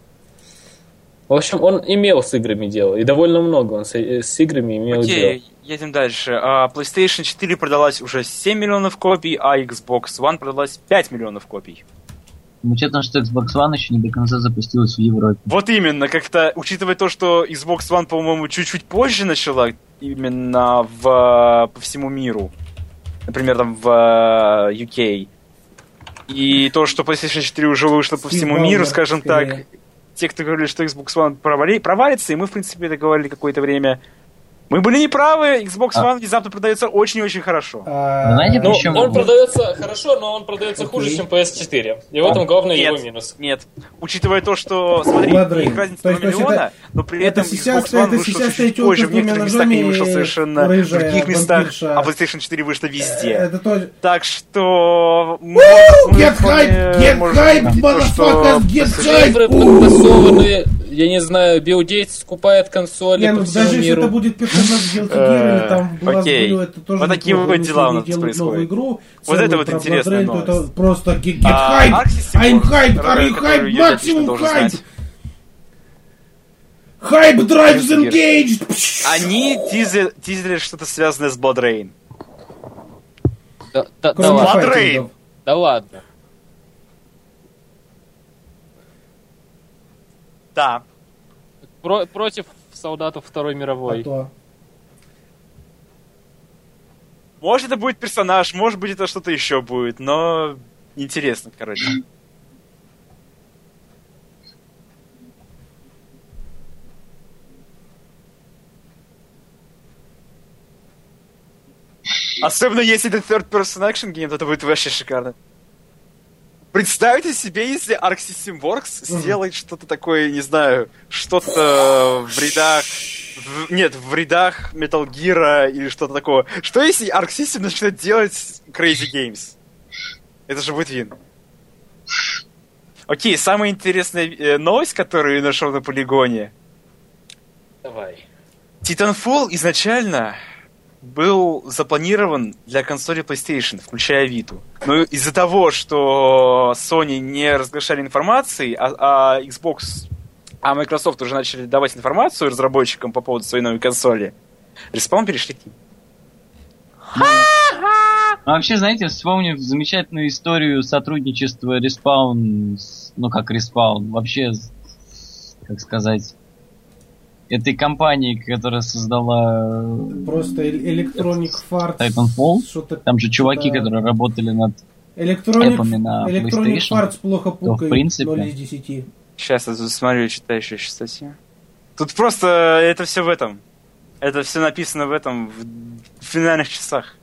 В общем, он имел с играми дело. И довольно много он с, э, с играми имел дело. Окей, едем дальше. А, PlayStation 4 продалась уже 7 миллионов копий, а Xbox One продалась 5 миллионов копий. Учитывая, что Xbox One еще не до конца запустилась в Европе. Вот именно, как-то, учитывая то, что Xbox One, по-моему, чуть-чуть позже начала именно в, по всему миру. Например, там в э, UK. И то, что PlayStation 4 уже вышла по всему миру, скажем так, те, кто говорили, что Xbox One провали- провалится, и мы, в принципе, это говорили какое-то время. Мы были неправы, Xbox А. One внезапно продается очень-очень хорошо. А, Знаете, Ну, Причем- он продается хорошо, но он продается хуже, чем PS4. И в этом главный Нет. его минус. Нет. Учитывая то, что, смотри, Rain. их разница То есть- то миллиона, это- но при это этом Xbox сисястая- One это вышел сисястая чуть позже, в некоторых местах не вышел совершенно, в рыжая других местах, вампирша. а PlayStation 4 вышла везде. Это тоже... Так что... Get hype! Get можем hype, то, motherfuckers! Get Цифры hype! подтасованы, я не знаю, Билл Гейтс скупает консоли Не, ну по всему даже если миру. это будет персонаж Guilty Gear или там Э, окей. Это тоже Вот такие вот Если дела у нас происходят. новую игру, Вот это вот интересная то это просто get, get А, hype! I'm hype! Are you hype? Maximum hype! Hype drives engaged! Они тизер- тизерили что-то связанное с Blood Rain. Да, да- да ладно. Файтингов. Да ладно. Да. Про- против солдатов Второй А мировой. то. Может, это будет персонаж, может быть, это что-то еще будет, но интересно, короче. Особенно если это third person action game, то это будет вообще шикарно. Представьте себе, если System Works сделает что-то такое, не знаю, что-то в рядах... в- нет, в рядах Metal Gear или что-то такое. Что если Arc начнет делать Crazy Games? Это же будет вин. Окей, самая интересная э, новость, которую я нашел на полигоне. Давай. Titanfall изначально был запланирован для консоли PlayStation, включая Vita. Но из-за того, что Sony не разглашали информации, а, а Xbox, а Microsoft уже начали давать информацию разработчикам по поводу своей новой консоли, Respawn перешли к ним. А вообще, знаете, вспомнив замечательную историю сотрудничества Respawn, с- ну как Respawn, вообще, как сказать, этой компании, которая создала э, Просто Electronic Farts. Titanfall. Там же чуваки, Да. которые работали над... Electronic, эпами на Electronic Farts плохо в пукает. принципе- 0 из 10. Сейчас я смотрю, читаю еще статью. Тут просто это все в этом. Это все написано в этом, в финальных часах.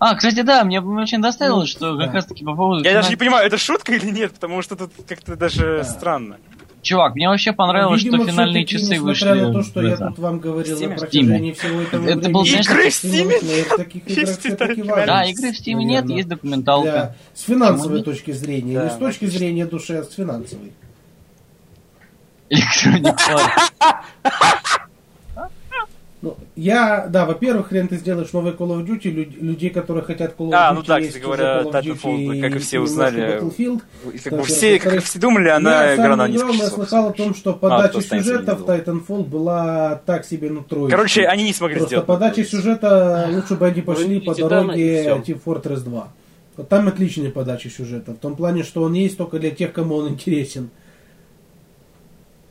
А, кстати, да, мне очень доставило, Ну, что да. как раз таки по поводу... Я даже не понимаю, это шутка или нет, потому что тут как-то даже Да. странно. Чувак, мне вообще понравилось, Видимо, что финальные часы вышли на то, что я это. тут вам говорил на протяжении всего этого Это времени. был, знаешь, Игры в Steam? Да, игры в Steam нет, есть документалка. Да, с финансовой точки зрения. Да, не с точки зрения души, а с финансовой. [LAUGHS] Electronic. [LAUGHS] Ну, я, да, во-первых, хрен ты сделаешь новый Call of Duty, люд- людей, которые хотят Call of Duty, А, ну да, есть кстати говоря, Call of Titanfall, как и все узнали, Battlefield. И как Так, бы все, как все думали, она Я игра на главное часов. слыхал о том, что А, подача то останется сюжета в. Titanfall была так себе ну троечка. Короче, они не смогли Просто сделать. подача сюжета лучше бы они пошли Вы по дороге. Team Fortress 2. Вот там отличная подача сюжета. В том плане, что он есть только для тех, кому он интересен.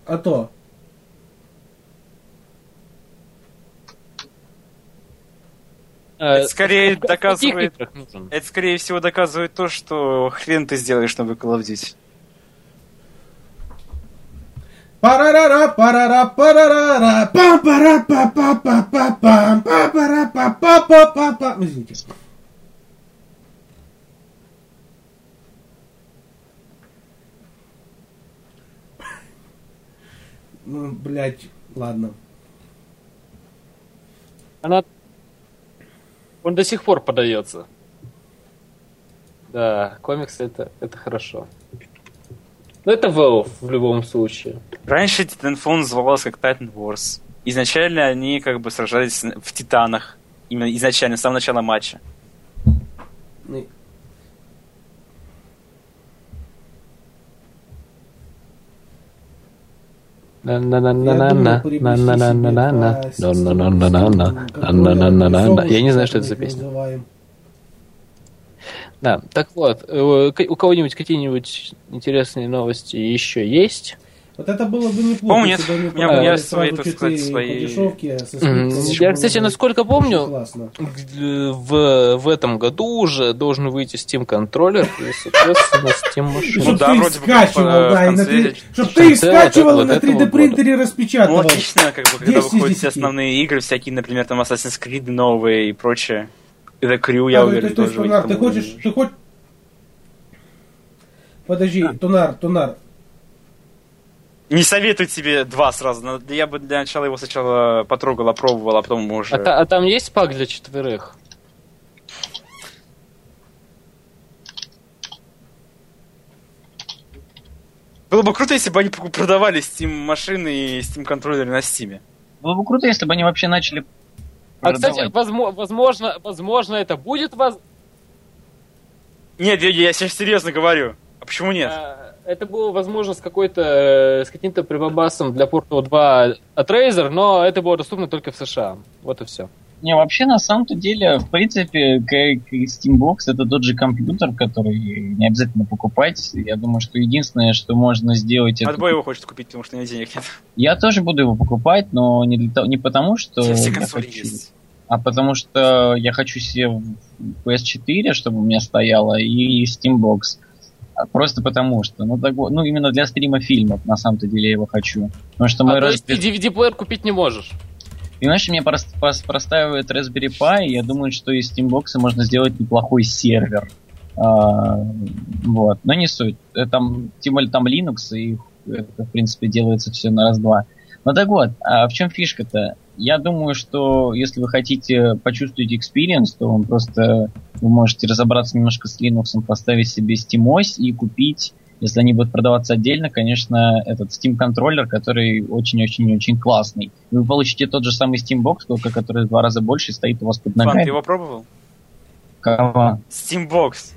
А то. Это скорее [LAUGHS] доказывает-? [LAUGHS] Это, скорее всего, доказывает то, что хрен ты сделаешь новый Call of Duty. Парарара, парара, парарара, пам пара па па па па пам па пара па па па па па Извините. Ну, блядь, ладно. Она... Он до сих пор подается. Да, комиксы это, это хорошо. Но это Valve в любом случае. Раньше Titanfall называлась как Titan Wars. Изначально они как бы сражались в Титанах. Именно изначально, с самого начала матча. Я не знаю, что это за песня. Да, так вот, э, у кого-нибудь какие-нибудь интересные новости еще есть? Вот это было бы неплохо, меня- продавали у меня сразу свои, так сказать, свои- скидками, Я, кстати, насколько помню, в, в этом году уже должен выйти Steam контроллер и, соответственно, Steam Ну машина. Чтоб да, вроде бы скачивал, в да, и на конце- 3D Чтоб ты их скачивал и на этого 3D принтере Ну, распечатывал. логично, как бы, когда 10 из выходят все 10. основные игры, всякие, например, там Assassin's Creed новые и прочее. The Crew, я А, уверен, тоже ты хочешь, ты хочешь... Подожди, Тунар, Тунар, Не советую тебе два сразу. но Я бы для начала его сначала потрогал, опробовал, а потом уже... А, а там есть пак для четверых? Было бы круто, если бы они продавали Steam машины и Steam контроллеры на Steam. Было бы круто, если бы они вообще начали А, кстати, продавать. возмо- возможно, возможно, это будет воз... Нет, я, я сейчас серьезно говорю. А почему нет? а, Это было, возможно, с какой-то э, с каким-то прибабасом для Portal 2 от Razer, но это было доступно только в США. Вот и все. Не, вообще, на самом-то деле, в принципе, как и Steambox это тот же компьютер, который не обязательно покупать. Я думаю, что единственное, что можно сделать, это... Отбой его хочет купить, потому что у него денег нет. Я тоже буду его покупать, но не, для того- не потому, что Все, все я консоли хочу, есть. а потому что я хочу себе PS4, чтобы у меня стояло, и Steambox. Просто потому что, ну, так ну, именно для стрима фильмов, на самом-то деле, я его хочу. Потому что А мой то раз... есть ты DVD-плеер купить не можешь? Понимаешь, мне прос- прос- простаивает Raspberry Pi, и я думаю, что из Steambox можно сделать неплохой сервер. А, вот, но не суть. Э, Там, тем более там Linux, и это, в принципе, делается все на раз-два. Ну так вот, а в чем фишка-то? Я думаю, что если вы хотите почувствовать experience, то он просто вы можете разобраться немножко с Linux, поставить себе SteamOS и купить, если они будут продаваться отдельно, конечно, этот Steam контроллер, который очень-очень-очень классный. Вы получите тот же самый Steambox, только который в два раза больше и стоит у вас под Фан, ногами. ты его пробовал? Кого? Steambox.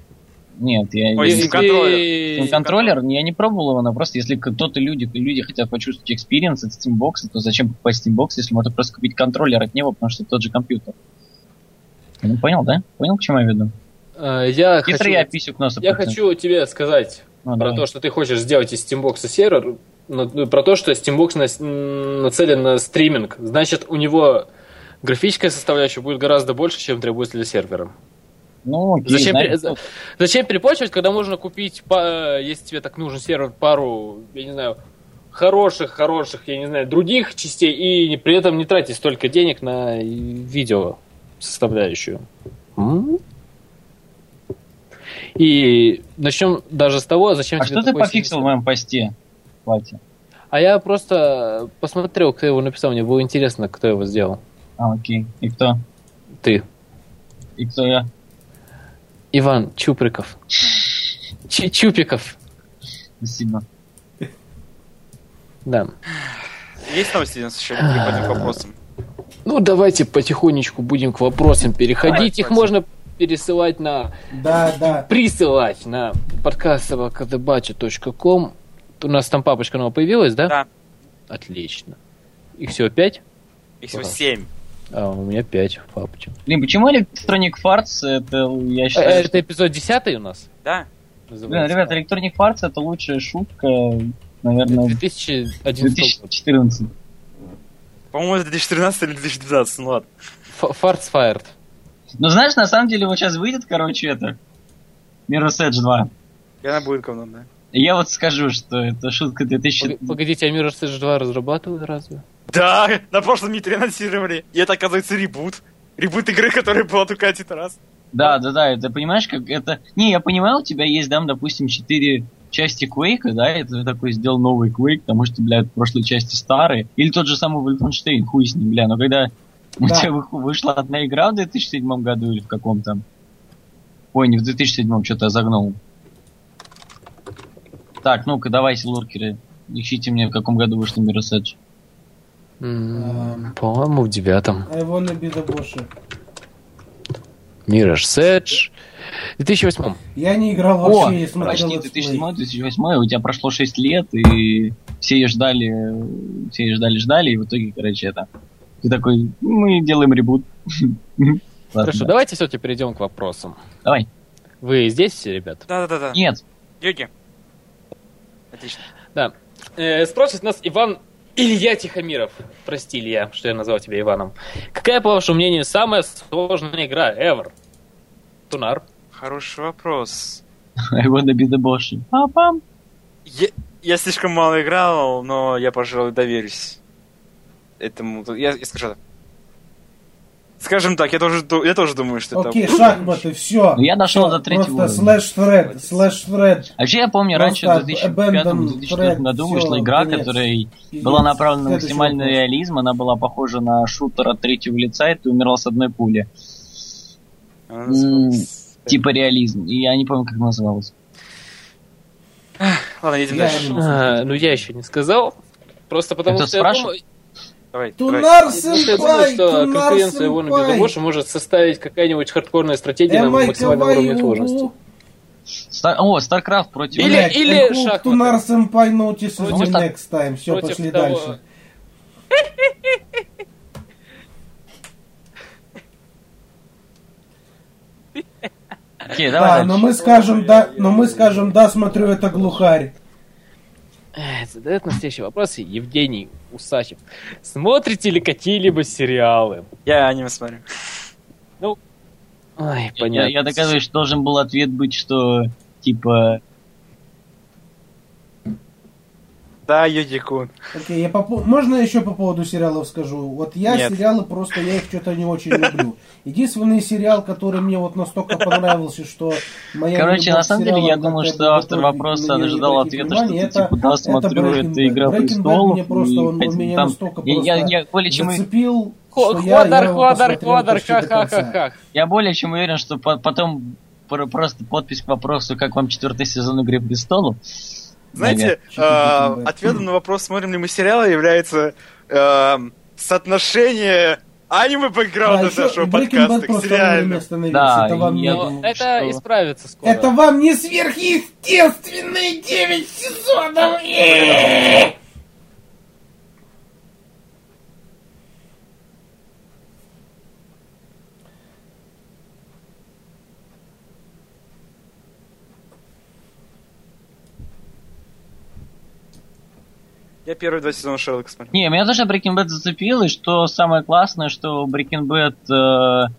Нет, я Ой, контроллер. Контроллер, я не пробовал его, но просто если кто-то люди, люди хотят почувствовать experience от Steambox, то зачем покупать Steambox, если можно просто купить контроллер от него, потому что это тот же компьютер. Ну, понял, да? Понял, к чему я веду? Э, Я Хитрый хочу, я писю к носу. я хочу тебе сказать Ну, про давай. то, что ты хочешь сделать из Steambox сервер, но- ну, про то, что Steambox на- нацелен на стриминг. Значит, у него графическая составляющая будет гораздо больше, чем требуется для сервера. Ну, окей, Зачем, пере- за- зачем перепочивать, когда можно купить, па- если тебе так нужен сервер, пару, я не знаю, хороших, хороших, я не знаю, других частей, и при этом не тратить столько денег на видео составляющую. И начнем даже с того, зачем А что ты пофиксил в сильный моем посте, Платье? А я просто посмотрел, кто его написал, мне было интересно, кто его сделал. А, окей. И кто? Ты. И кто я? Иван Чуприков. Ч- Чупиков. Спасибо. Да. Есть новости нас еще? К вопросам? Ну, давайте потихонечку будем к вопросам переходить. Их можно пересылать на... Да, да. Присылать на подкаст.собакадебача.ком. У нас там папочка новая появилась, да? Да. Отлично. Их всего пять? Их всего семь. А у меня пять папочек. Блин, почему Electronic Arts это, я Э, считаю, Это эпизод десятый у нас? Да? Блин, ребята, Electronic Arts это лучшая шутка, наверное, 2011 год. 2014. По-моему, это 2013 или 2012, ну ладно. Фартс Fired. Ну, знаешь, на самом деле, вот сейчас выйдет, короче, это, Mirror's Edge 2. И она будет говном, да? Я вот скажу, что это шутка 2000... Пог- Погодите, а Mirror's Edge 2 разрабатывают разве? Да, на прошлом митре анонсировали. И это, оказывается, ребут. Ребут игры, которая была только один раз. Да, да, да, это понимаешь, как это... Не, я понимаю, у тебя есть, там, допустим, четыре части Quake, да, и ты такой сделал новый Quake, потому что, блядь, прошлые части старые. Или тот же самый Wolfenstein, хуй с ним, бля, но когда у Да. тебя вы- вышла одна игра в 2007 году или в каком там... Ой, не в 2007, что-то я загнул. Так, ну-ка, давайте, луркеры, ищите мне, в каком году вышла Mirror's Edge. М, По-моему, в девятом. I wanna be the Boshy. Mirror's Edge. В 2008 Я не играл О, вообще, не смотрел почти летсплей. 2007-2008, у тебя прошло 6 лет, и все ее ждали, все ее ждали, ждали, и в итоге, короче, это... Ты такой, мы делаем ребут. [LAUGHS] Хорошо, давайте все-таки перейдем к вопросам. Давай. Вы здесь все, ребят? Да-да-да. Нет, Йоги. Отлично. Да. Э, спросит нас Иван Илья Тихомиров. Прости, Илья, что я назвал тебя Иваном. Какая, по вашему мнению, самая сложная игра ever? Тунар. Хороший вопрос. I wanna be the Boshy. Папам. Я, я слишком мало играл, но я, пожалуй, доверюсь этому. Я, я скажу так. Скажем так, я тоже, я тоже думаю, что Окей, это... шахматы, все. Ну, я дошел до третьего Просто уровня. slash thread, slash thread. А вообще я помню, раньше Просто в abandon 2005-2004 thread, году вышла игра, конец. которая Пиздец. была направлена на максимальный вопрос. реализм, она была похожа на шутер от третьего лица, и ты умирал с одной пули. Она называлась- Типа реализм. И я не помню, как называлась. Ладно, едем Я дальше. А, ну, я еще не сказал. Просто потому Кто что я спрашивал? думаю, Давай, давай. Тунар думаю, сэмпай, что Тунар конкуренция Ивана сэмпай. Бедобоша может составить какая-нибудь хардкорная стратегия на максимальном уровне сложности. О, StarCraft против... Или- или шахматы. Тунар сэмпай Против так- next time. Все, против пошли того- дальше. Окей, давай Да, дальше. но мы скажем, да, но мы скажем, да, смотрю, это глухарь. Задает настоящий вопрос Евгений Усачев. Смотрите ли какие-либо сериалы? Я аниме смотрю. Ой, Я, понятно. я доказываю, что должен был ответ быть, что типа... Да, Юдикун. Окей, я по по- можно еще по поводу сериалов скажу? Вот я Нет. сериалы просто, я их что-то не очень люблю. Единственный сериал, который мне вот настолько понравился, что моя Короче, на самом деле, я думаю, что автор вопроса ожидал ответа, что ты, типа, да, смотрю, это. «Игра престолов», мне просто, он, меня настолько я- просто я- я более чем и- зацепил, я, я почти до конца. ха-ха-ха-ха. Я более чем уверен, что по- потом про- просто подпись к вопросу, как вам четвертый сезон «Игры престолов». Знаете, э, ответом на вопрос, смотрим ли мы сериалы, является э, соотношение аниме А бэкграунда еще нашего подкаста к остановился. Да, это вам я не... Но думаю, это что- исправится скоро. Это вам не сверхъестественные 9 сезонов! Я первые два сезона Шерлока смотрел. Не, меня тоже Breaking Bad зацепил, и что самое классное, что Breaking Bad э,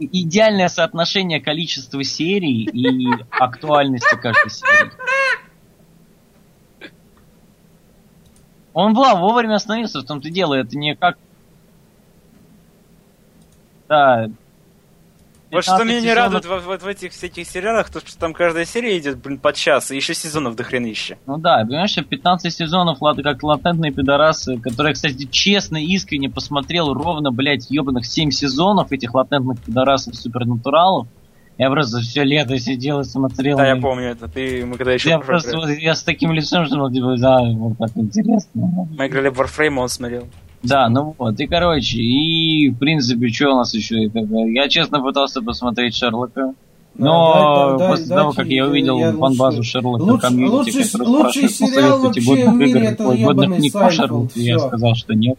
идеальное соотношение количества серий и [LAUGHS] актуальности каждой серии. Он была вовремя остановился, в том-то дело, это не как... Да. Вот что 15 меня не радует в, вот в этих всяких сериалах, то что там каждая серия идет, блин, по час, и еще сезонов до хренища. Ну да, понимаешь, 15 сезонов, ладно, как латентные пидорасы, которые, кстати, честно, искренне посмотрел ровно, блядь, ебаных 7 сезонов этих латентных пидорасов супернатуралов. Я просто все лето сидел и смотрел. Да, я и- помню это. Ты, мы когда еще Я просто, играли. вот, я с таким лицом, что, ну, типа, да, вот так интересно. Мы играли в Warframe, он смотрел. Да, ну вот, и короче, и в принципе, что у нас еще? бы, Я честно пытался посмотреть Шерлока. Но Да, да, после да, того, да, как я я увидел лучше- фан-базу Шерлока лучше- комьюнити, лучший- который лучший сериал вообще в мире это годных книг по Шерлоку, я сказал, что нет.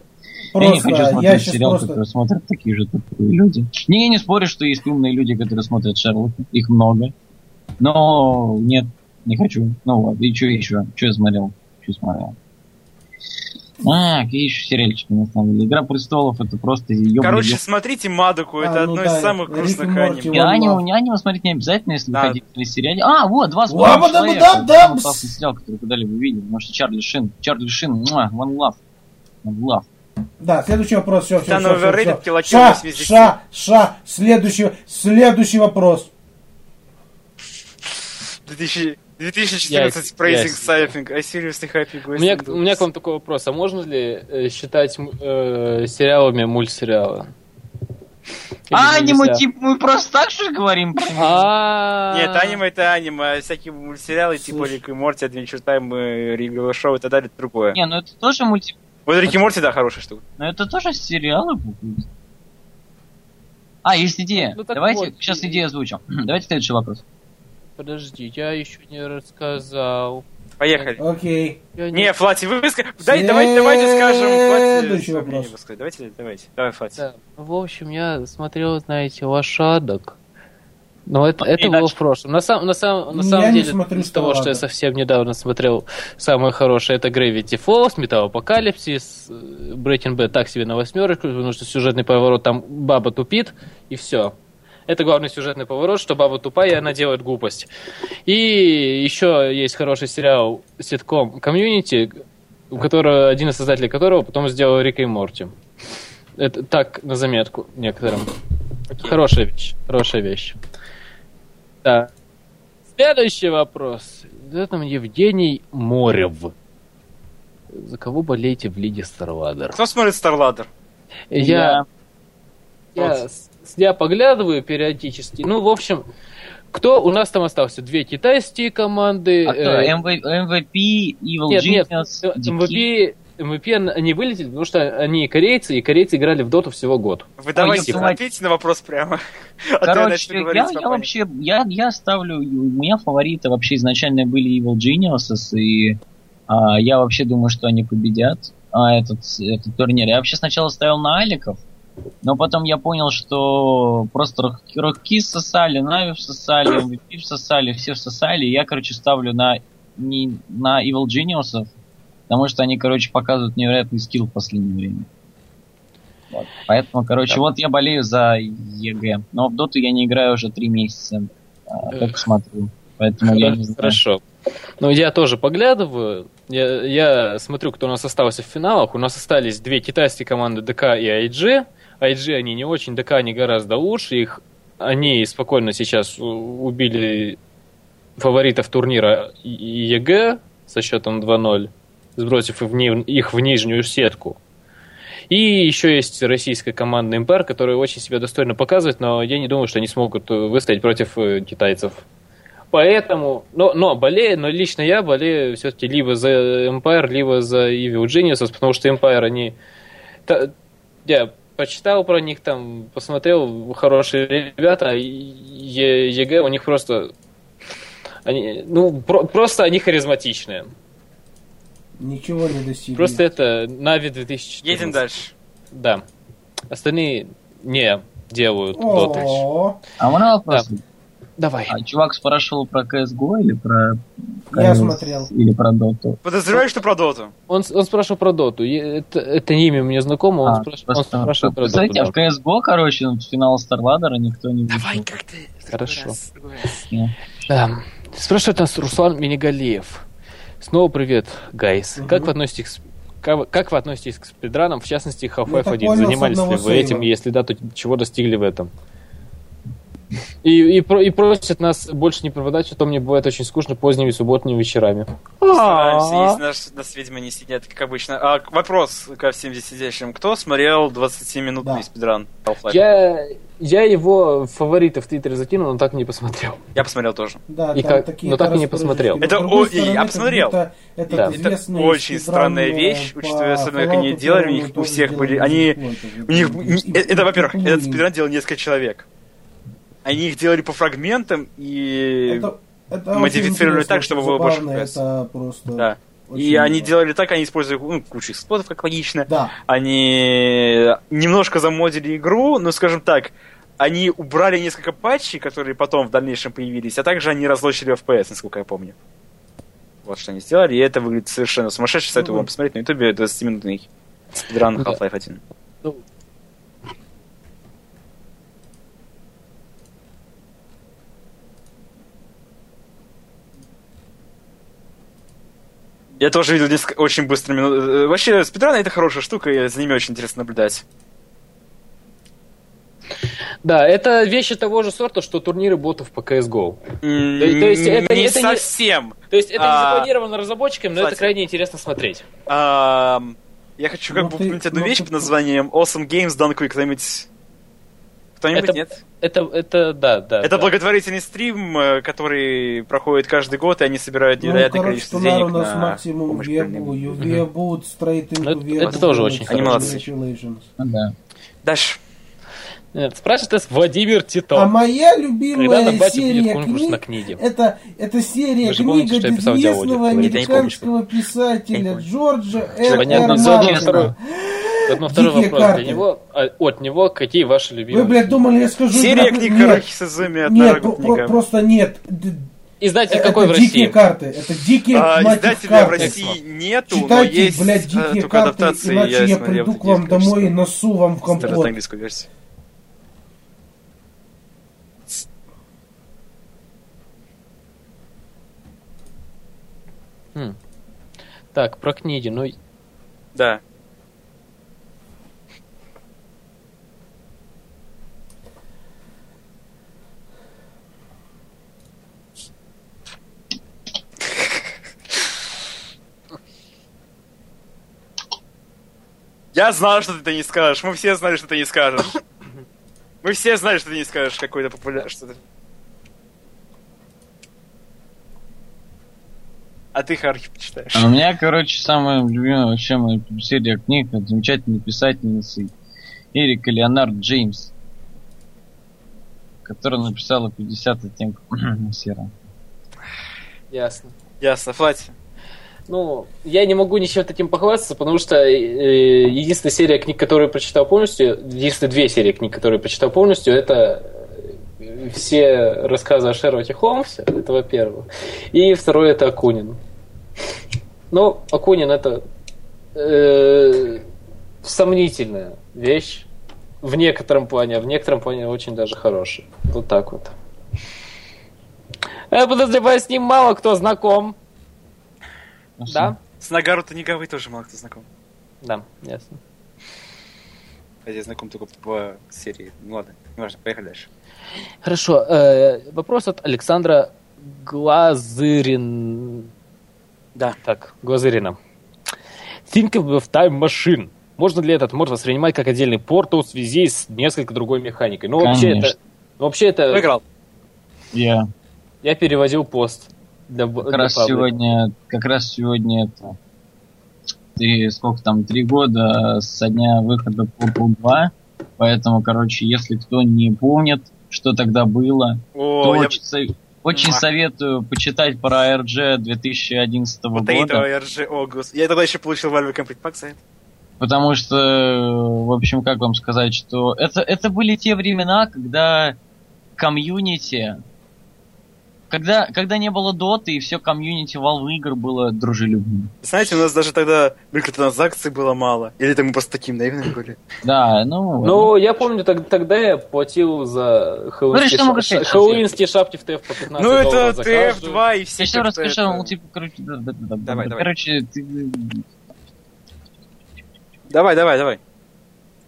я не Просто, хочу я смотреть сериал, просто... который смотрят такие же тупые люди. Не, я не спорю, что есть умные люди, которые смотрят Шерлока. Их много. Но нет, не хочу. Ну вот, и что еще? Что я смотрел? Что смотрел? А, какие еще сериальчики на самом деле. Игра престолов это просто ебаный Короче, еб- смотрите Мадоку, А, это ну одно да, из самых Морти. аниме. И аниме, Love. аниме смотреть не обязательно, если Да. вы хотите на сериале. А, вот, два с половиной да- человека. да- да- Самый классный сериал, который когда-либо видел. Потому что Чарли Шин. Чарли Шин, муа, one love. One love. Да, следующий вопрос, все, все, все, все, Kill Ша, 80. ша, ша, следующий, следующий вопрос. 2000 2014 Yes, Praising yes. Cyphing. I seriously happy У меня, у меня к вам такой вопрос. А можно ли э, считать э, сериалами мультсериалы? Или А, нельзя? типа, мы просто так что говорим? А, Нет, аниме это аниме, а всякие мультсериалы типа. Рик и Морти, Adventure Time, Риговое шоу и так далее, это другое. Не, ну это тоже мульти... Вот Рик и Морти, да, хорошая штука. Ну это тоже сериалы. будут. А, есть идея. Ну, Давайте, сейчас идею озвучим. Давайте следующий вопрос. Подожди, я еще не рассказал. Поехали. Окей. Я Не, Флати, вы ска- Дай, давайте, давайте скажем. Флати, вопрос. высказать. Давайте, давайте. Давай, Флати. Да. Ну, В общем, я смотрел, знаете, лошадок. Но это, Ну, это было в прошлом. На, сам, на, сам, на самом не деле, смотрю из того, что я совсем недавно смотрел, самое хорошее это Gravity Falls, Металлопокалипсис, э, Breaking Bad так себе на восьмерочку, потому что сюжетный поворот там баба тупит, и все. Это главный сюжетный поворот, что баба тупая, и она делает глупость. И еще есть хороший сериал ситком Комьюнити, у которого, один из создателей которого потом сделал Рика и Морти. Это так, на заметку некоторым. Хорошая вещь, хорошая вещь. Да. Следующий вопрос. Это там Евгений Морев. За кого болеете в Лиге Старладер? Кто смотрит Старладер? Я, я, с- я поглядываю периодически. Ну, в общем, кто у нас там остался? Две китайские команды. А кто? э, MV- MVP, Evil нет, нет, Genius, Decay? MVP, MVP они вылетели, потому что они корейцы, и корейцы играли в доту всего год. Вы давайте мать. ответьте на вопрос прямо. [LAUGHS] А я Короче, начну я, я спокойно. вообще, я, я ставлю, у меня фавориты вообще изначально были Evil Geniuses, и а, я вообще думаю, что они победят а, этот, этот турнир. Я вообще сначала ставил на Аликов, но потом я понял, что просто Рокки сосали, Нави сосали, MVP сосали, все сосали, и я, короче, ставлю на, не, на Evil Geniuses, потому что они, короче, показывают невероятный скилл в последнее время. Вот. Поэтому, короче, Да. вот я болею за EG. Но в доту я не играю уже три месяца. а, только смотрю. Поэтому я не знаю. Хорошо. Ну, я тоже поглядываю. Я, я смотрю, кто у нас остался в финалах. У нас остались две китайские команды DK и IG. IG они не очень, DK они гораздо лучше. Их, они спокойно сейчас убили фаворитов турнира EG со счетом 2-0, сбросив их в ни- их в нижнюю сетку. И еще есть российская команда Empire, которая очень себя достойно показывает, но я не думаю, что они смогут э, выстоять против э, китайцев. Поэтому, но, но болею, но лично я болею все-таки либо за Empire, либо за Evil Geniuses, потому что Empire, они... та- я почитал про них там, посмотрел, хорошие ребята, E- EG у них просто... Они, ну, про- просто они харизматичные. Ничего не достигли. Просто это Нави 2014. Едем дальше. Да. Остальные не делают доты. О, А у меня вопрос. Давай. А чувак спрашивал про CSGO или про Я CS, смотрел. Или про Доту? Подозреваю, что про доту. Он, он спрашивал про доту. Это, это имя мне знакомо, он, А, спраш- он спрашивал про доту. Представляете, а в CSGO, короче, в финал Старладера никто не вышел. Давай как ты. Хорошо. Не. Да. Спрашивает нас Руслан Минигалиев. Снова привет, гайс. Мгм. Как вы относитесь к как, как вы относитесь к спидранам, в частности, Ну, Half-Life так 1? понял, с Занимались ли вы этим? Если да, то чего достигли в этом? И, и, про- и просят нас больше не пропадать, а то мне бывает очень скучно поздними субботними вечерами. Стараемся, А. если нас, нас ведьмы не сидят, как обычно. А вопрос ко всем здесь сидящим. Кто смотрел 20-минутный Да. спидран Half-Life? Я, я его фавориты в Твиттере закинул, но так и не посмотрел. Я посмотрел тоже. Да, И как- такие но так и не посмотрел. Это о- и стороны, я посмотрел. будто этот Да. Это очень странная вещь, по учитывая особенно, как они делали, у них у всех были- они-. У них, э, это, во-первых, этот спидран делал несколько человек. Они их делали по фрагментам и... Это- это модифицировали так, чтобы было больше FPS. Это просто... Да. очень И они делали так, они использовали ну, кучу эксплодов, как логично. Да. Они немножко замодили игру, но, скажем так, они убрали несколько патчей, которые потом в дальнейшем появились, а также они разлочили FPS, насколько я помню. Вот что они сделали, и это выглядит совершенно сумасшедше. Советую Ну, вам посмотреть на ютубе 20-минутный спидран Да. Half-Life 1. Ну, Я тоже видел несколько очень быстро минут. э, Вообще, спидраны это хорошая штука, и за ними очень интересно наблюдать. Да, это вещи того же сорта, что турниры ботов по CSGO. М, То- то есть это- не это не- совсем. То есть это не А, запланировано разработчиками, но кстати. это крайне интересно смотреть. Ам, я хочу как Ну бы упомянуть одну ну вещь ты- под названием Awesome Games Done Quick. Кто-нибудь... Кто-нибудь Это- нет? Это, это, да, да. Это да. благотворительный стрим, э, который проходит каждый год, и они собирают Ну, невероятное короче, количество денег у нас на максимум вебу, вебут, straight into Ну, это- вебу. это тоже очень Они молодцы. Congratulations. Ну да. Дальше. Нет, спрашивает нас Владимир Титов. А моя любимая серия книг на книге? это, это серия Вы же помните, известного Говорит, я не помню, американского Я не писателя помню. Джорджа Р. Р. Мартина. Вот мой второй Дикие вопрос карты. для него. А, от него какие ваши любимые? Вы, блядь, думали, я скажу... Серия книг Харухи Сузуми от Нет, про- просто нет. Издатель это какой в дикие России? карты. Это дикие, А, Издателя в карты. России нету, но Читайте, есть блядь, э, дикие только карты, адаптации. иначе я, смотрел приду в к вам домой и носу вам в компот. английскую версию. Хм. Так, про книги. Ну, Да. Я знал, что ты это не скажешь. Мы все знали, что ты не скажешь. Мы все знали, что ты не скажешь какой-то популярный что-то. А ты Харки почитаешь. А у меня, короче, самая любимая вообще моя серия книг от замечательной писательницы Эрика Леонард Джеймс, которая написала 50 оттенков [CLEARS THROAT] серого. ясно. Ясно, Флати. Ну, я не могу ничем таким похвастаться, потому что э, единственная серия книг, которую я прочитал полностью, единственные две серии книг, которые я прочитал полностью, это э, все рассказы о Шерлоке Холмсе, это во-первых. И второе это Акунин. Ну, Акунин это э, сомнительная вещь в некотором плане, а в некотором плане очень даже хорошая. Вот так вот. Я подозреваю, с ним мало кто знаком. Ну, Да? С Нагару Танигавой тоже мало кто знаком. Да, ясно. А я знаком только по серии. Ну ладно, неважно, поехали дальше. Хорошо. э, вопрос от Александра Глазырин. Да. Так, Глазырина. Think of Time Machine. Можно ли этот мод воспринимать как отдельный портал в связи с несколько другой механикой? Ну, вообще Конечно. это... ну, Вообще это... Выиграл. Я Я переводил пост. Для, как для раз паблика. сегодня, как раз сегодня это, три, сколько там, три года со дня выхода Portal 2, поэтому, короче, если кто не помнит, что тогда было, О, то я... очень, со- очень советую почитать про RG 2011 Вот года. этого RG, о, гос- Я тогда еще получил Valve Complete Pack за это. Потому что, в общем, как вам сказать, что это, это были те времена, когда комьюнити, когда, когда не было доты, и все комьюнити Valve игр было дружелюбным. Знаете, у нас даже тогда микротранзакций было мало. Или это мы просто таким наивными были? Да, ну... Ну, я помню, тогда я платил за Ну, хэллоуинские шапки в ТФ по 15 Ну это долларов за каждую. TF2 и все. Я что как-то расскажу, это- ну, типа, короче, да, да, да, да, Давай, да, давай. короче, ты Давай, давай, давай.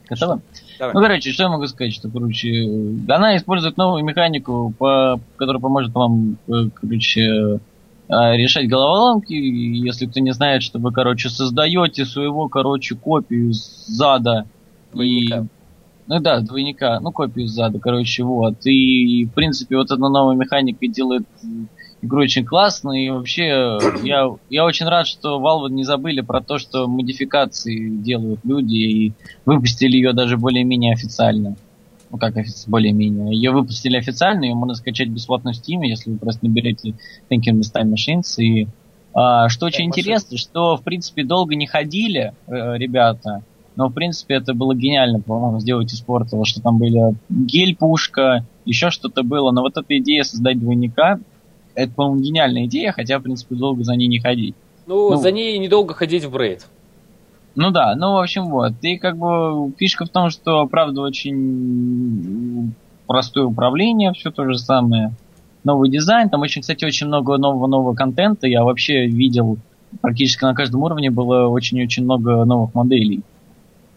готова? Давай. Ну, короче, что я могу сказать, что, короче, она использует новую механику, по, которая поможет вам, э, короче, э, решать головоломки, если кто не знает, что вы, короче, создаете своего, короче, копию зада. Двойника. И, ну да, двойника, ну, копию зада, короче, вот. И, в принципе, вот эта новая механика делает игру очень классной. И вообще, э, я, я очень рад, что Valve не забыли про то, что модификации делают люди, и выпустили ее даже более-менее официально. Ну как более-менее. Ее выпустили официально, ее можно скачать бесплатно в Steam, если вы просто наберете Thinking with Time Machines. И а, что очень Machine. интересно, что в принципе долго не ходили э, ребята, но в принципе это было гениально, по-моему, сделать из портала, что там были гель-пушка, еще что-то было. Но вот эта идея создать двойника, это, по-моему, гениальная идея, хотя, в принципе, долго за ней не ходить. Ну, Ну. за ней недолго ходить в брейд. Ну да, ну, в общем, вот. И как бы фишка в том, что, правда, очень простое управление, все то же самое. Новый дизайн, там очень, кстати, очень много нового-нового контента. Я вообще видел практически на каждом уровне было очень-очень много новых моделей.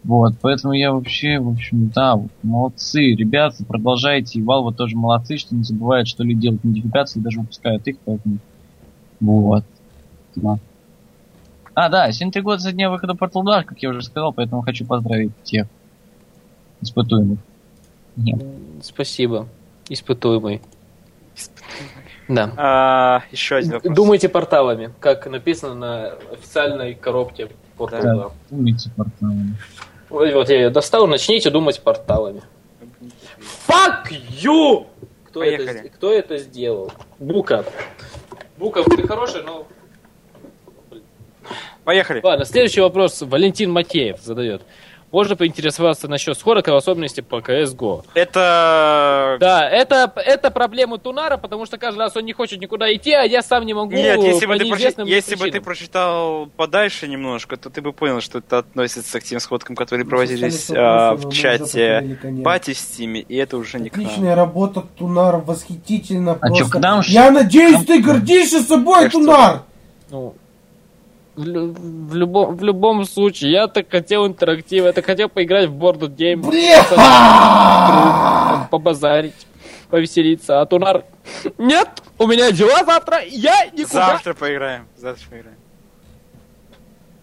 Вот, поэтому я вообще, в общем, да, молодцы, ребята, продолжайте, и Valve тоже молодцы, что не забывают, что люди делают модификации, даже выпускают их, поэтому вот. Да. А, да, сегодня три года со дня выхода Portal 2, как я уже сказал, поэтому хочу поздравить всех испытуемых. Нет. Спасибо. Испытуемый. Да. А, еще один вопрос. Думайте порталами, как написано на официальной коробке Portal Да. 2. Думайте порталами. Вот, я ее достал, начните думать порталами. Fuck you! Кто Поехали. это, кто это сделал? Бука. Бука, ты хороший, но... Поехали. Ладно, следующий вопрос Валентин Макеев задает. Можно поинтересоваться насчет сходок и в особенности по CSGO. Это... Да, это, это проблема Тунара, потому что каждый раз он не хочет никуда идти, а я сам не могу Нет, если, по бы ты, прочи- если бы ты прочитал подальше немножко, то ты бы понял, что это относится к тем сходкам, которые проводились Остались а, в чате пати в стиме, и это уже не. Отличная работа, Тунар, восхитительно А чё, просто. ж- Я надеюсь, ты гордишься собой, Тунар! Ну, в, лю- в любом, в любом случае, я так хотел интерактив, я так хотел поиграть в Game, Бля! побазарить, повеселиться, а Тунар... Нет, у меня дела завтра, я никуда... Завтра поиграем. Завтра поиграем.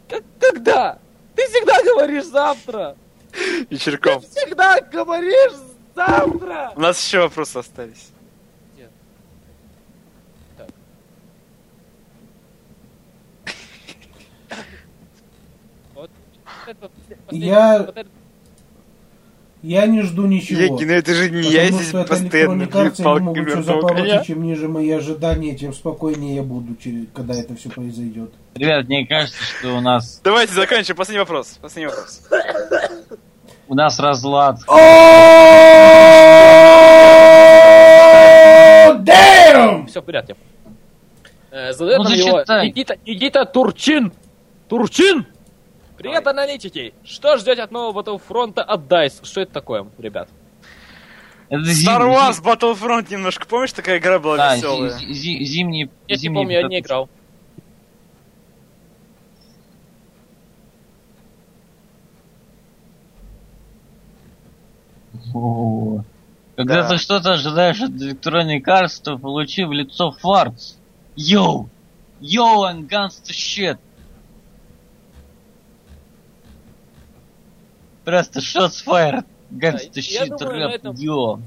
Как- Когда? Ты всегда говоришь завтра! Вечерком. Ты всегда говоришь завтра! У нас еще вопросы остались. Вот это Я- вот это- Я не жду ничего. Егги, ну это же не я здесь постоянно палками могут все запороть, чем ниже мои ожидания, тем спокойнее я буду, когда это все произойдет. Ребят, мне кажется, что у нас Давайте заканчиваем. Последний вопрос. Последний вопрос. у нас разлад. Все в порядке. Э, задает Ну, нам его Никита Турчин. Турчин! Привет, аналитики! Что ждете от нового Battlefront от DICE? Что это такое, ребят? Star. Wars Battlefront немножко, помнишь, такая игра была да, веселая? Зи- зимний... Я зимний... не помню, я не играл. Когда да. ты что-то ожидаешь от Electronic Arts, то получи в лицо фарц. Йоу! Йоу, and guns to shit! Просто shots fired. На рэп, йо.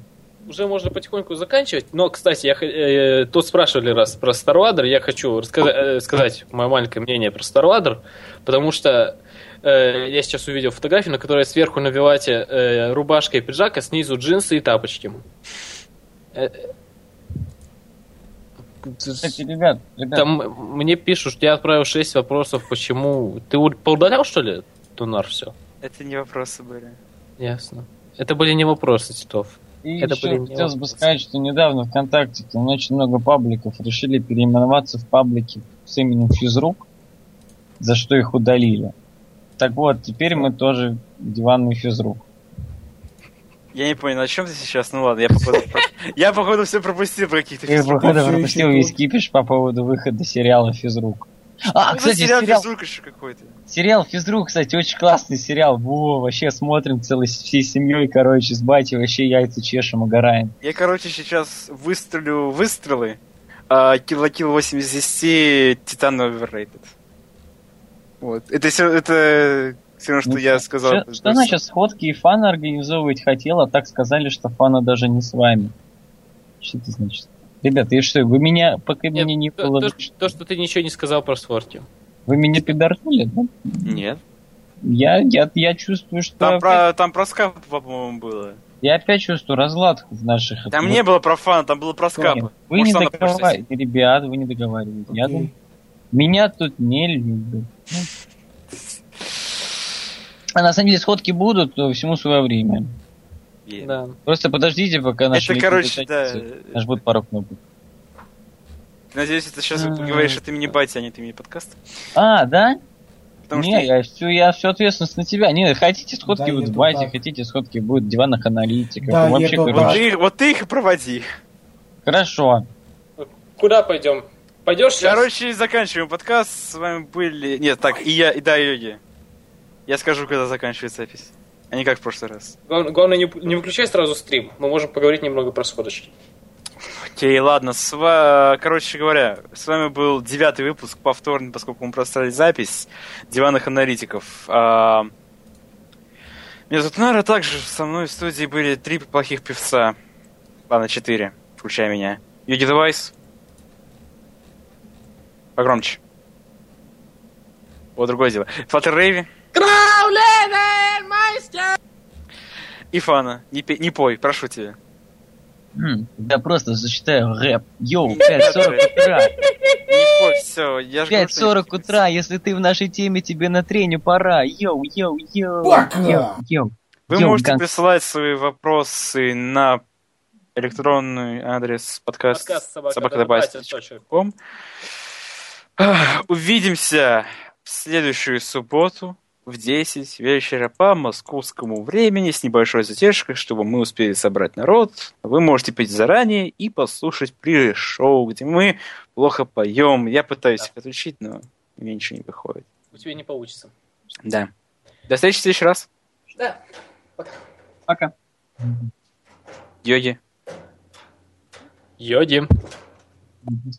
Уже можно потихоньку заканчивать. Но, кстати, я, х- э, тут спрашивали раз про Старладер. Я хочу рассказать, э, сказать мое маленькое мнение про Старладер, потому что э, я сейчас увидел фотографию, на которой сверху на вилате э, рубашка и пиджак, а снизу джинсы и тапочки. Э, Кстати, ребят, ребят, Там мне пишут, что я отправил 6 вопросов, почему... Ты поудалял, что ли, Тунар, все? Это не вопросы были. Ясно. Это были не вопросы, Титов. И Это еще были хотелось бы сказать, что недавно ВКонтакте там очень много пабликов решили переименоваться в паблики с именем Физрук, за что их удалили. Так вот, теперь мы тоже диванный физрук. Я не понял, о чем ты сейчас? Ну ладно, я походу... [LAUGHS] Я походу все пропустил про каких-то Ты, походу, пропустил весь кипиш по поводу выхода сериала Физрук. А, Ну, кстати, сериал сериал, физрук еще какой-то. сериал Физрук, кстати, очень классный сериал. Во, вообще смотрим целой всей семьей, короче, с батей вообще яйца чешем, угораем. Я, короче, сейчас выстрелю выстрелы, а la Kill 80 Титан Overrated. Вот. Это все, это все равно, что Ну, я сказал. Что, что значит сходки и фаны организовывать хотел, а так сказали, что фана даже не с вами. Что это значит? Ребята, и что, вы меня, пока Нет, меня не то, было, то, то, что ты ничего не сказал про Сворти. вы меня пидорнули, да? Нет. Я, я, я чувствую, что... Там опять- про, там про скап, по-моему, было. Я опять чувствую разлад в наших... Там не было про фан, там было про скапы. Вы Может, не договариваете, ребят, вы не договариваете. Я Окей. думаю, меня тут не любят. [LAUGHS] А на самом деле сходки будут, то всему свое время. Е. Да. Просто подождите, пока наши... Это, короче, да. Нажмут пару кнопок. Надеюсь, это сейчас М. говоришь от имени Бати, а не от имени подкаста. А, да? Потому не, что я всю, я всю ответственность на тебя. Не, хотите сходки Да, будут в так. хотите сходки будут в диванных аналитиков. Да, вообще нету вот ты, их- вот ты их и проводи. Хорошо. Куда пойдем? Пойдешь сейчас? Короче, заканчиваем подкаст. С вами были... Нет, так, и я, и да, Йоги. Я скажу, когда заканчивается запись. А не как в прошлый раз. Главное, главное, не, не выключай сразу стрим. Мы можем поговорить немного про сходочки. Окей, ладно. С ва- Короче говоря, с вами был девятый выпуск, повторный, поскольку мы просрали запись диванных аналитиков. А, Меня зовут Нара, также со мной в студии были три плохих певца. Ладно, четыре, включая меня. Юги Девайс. Погромче. Вот другое дело. Фатер Рейви. И Фана. Не, пей- не пой, прошу тебя. М, Я просто зачитаю рэп. Йоу, Не 5.40 утра. Не пой, все. Я же говорю, что 5.40 утра, если ты в нашей теме, тебе на треню пора. Йоу, йоу, йоу. Пока. Йоу, йоу. Вы Йоу, можете Ган- присылать свои вопросы на электронный адрес подкаст, Подкаст Увидимся в следующую субботу в 10 вечера по московскому времени с небольшой задержкой, чтобы мы успели собрать народ. Вы можете петь заранее и послушать при шоу, где мы плохо поем. Я пытаюсь Да. их отучить, но у меня ничего не выходит. У тебя не получится. Да. До встречи в следующий раз. Да. Пока. Йоги. Йоди. Мгм.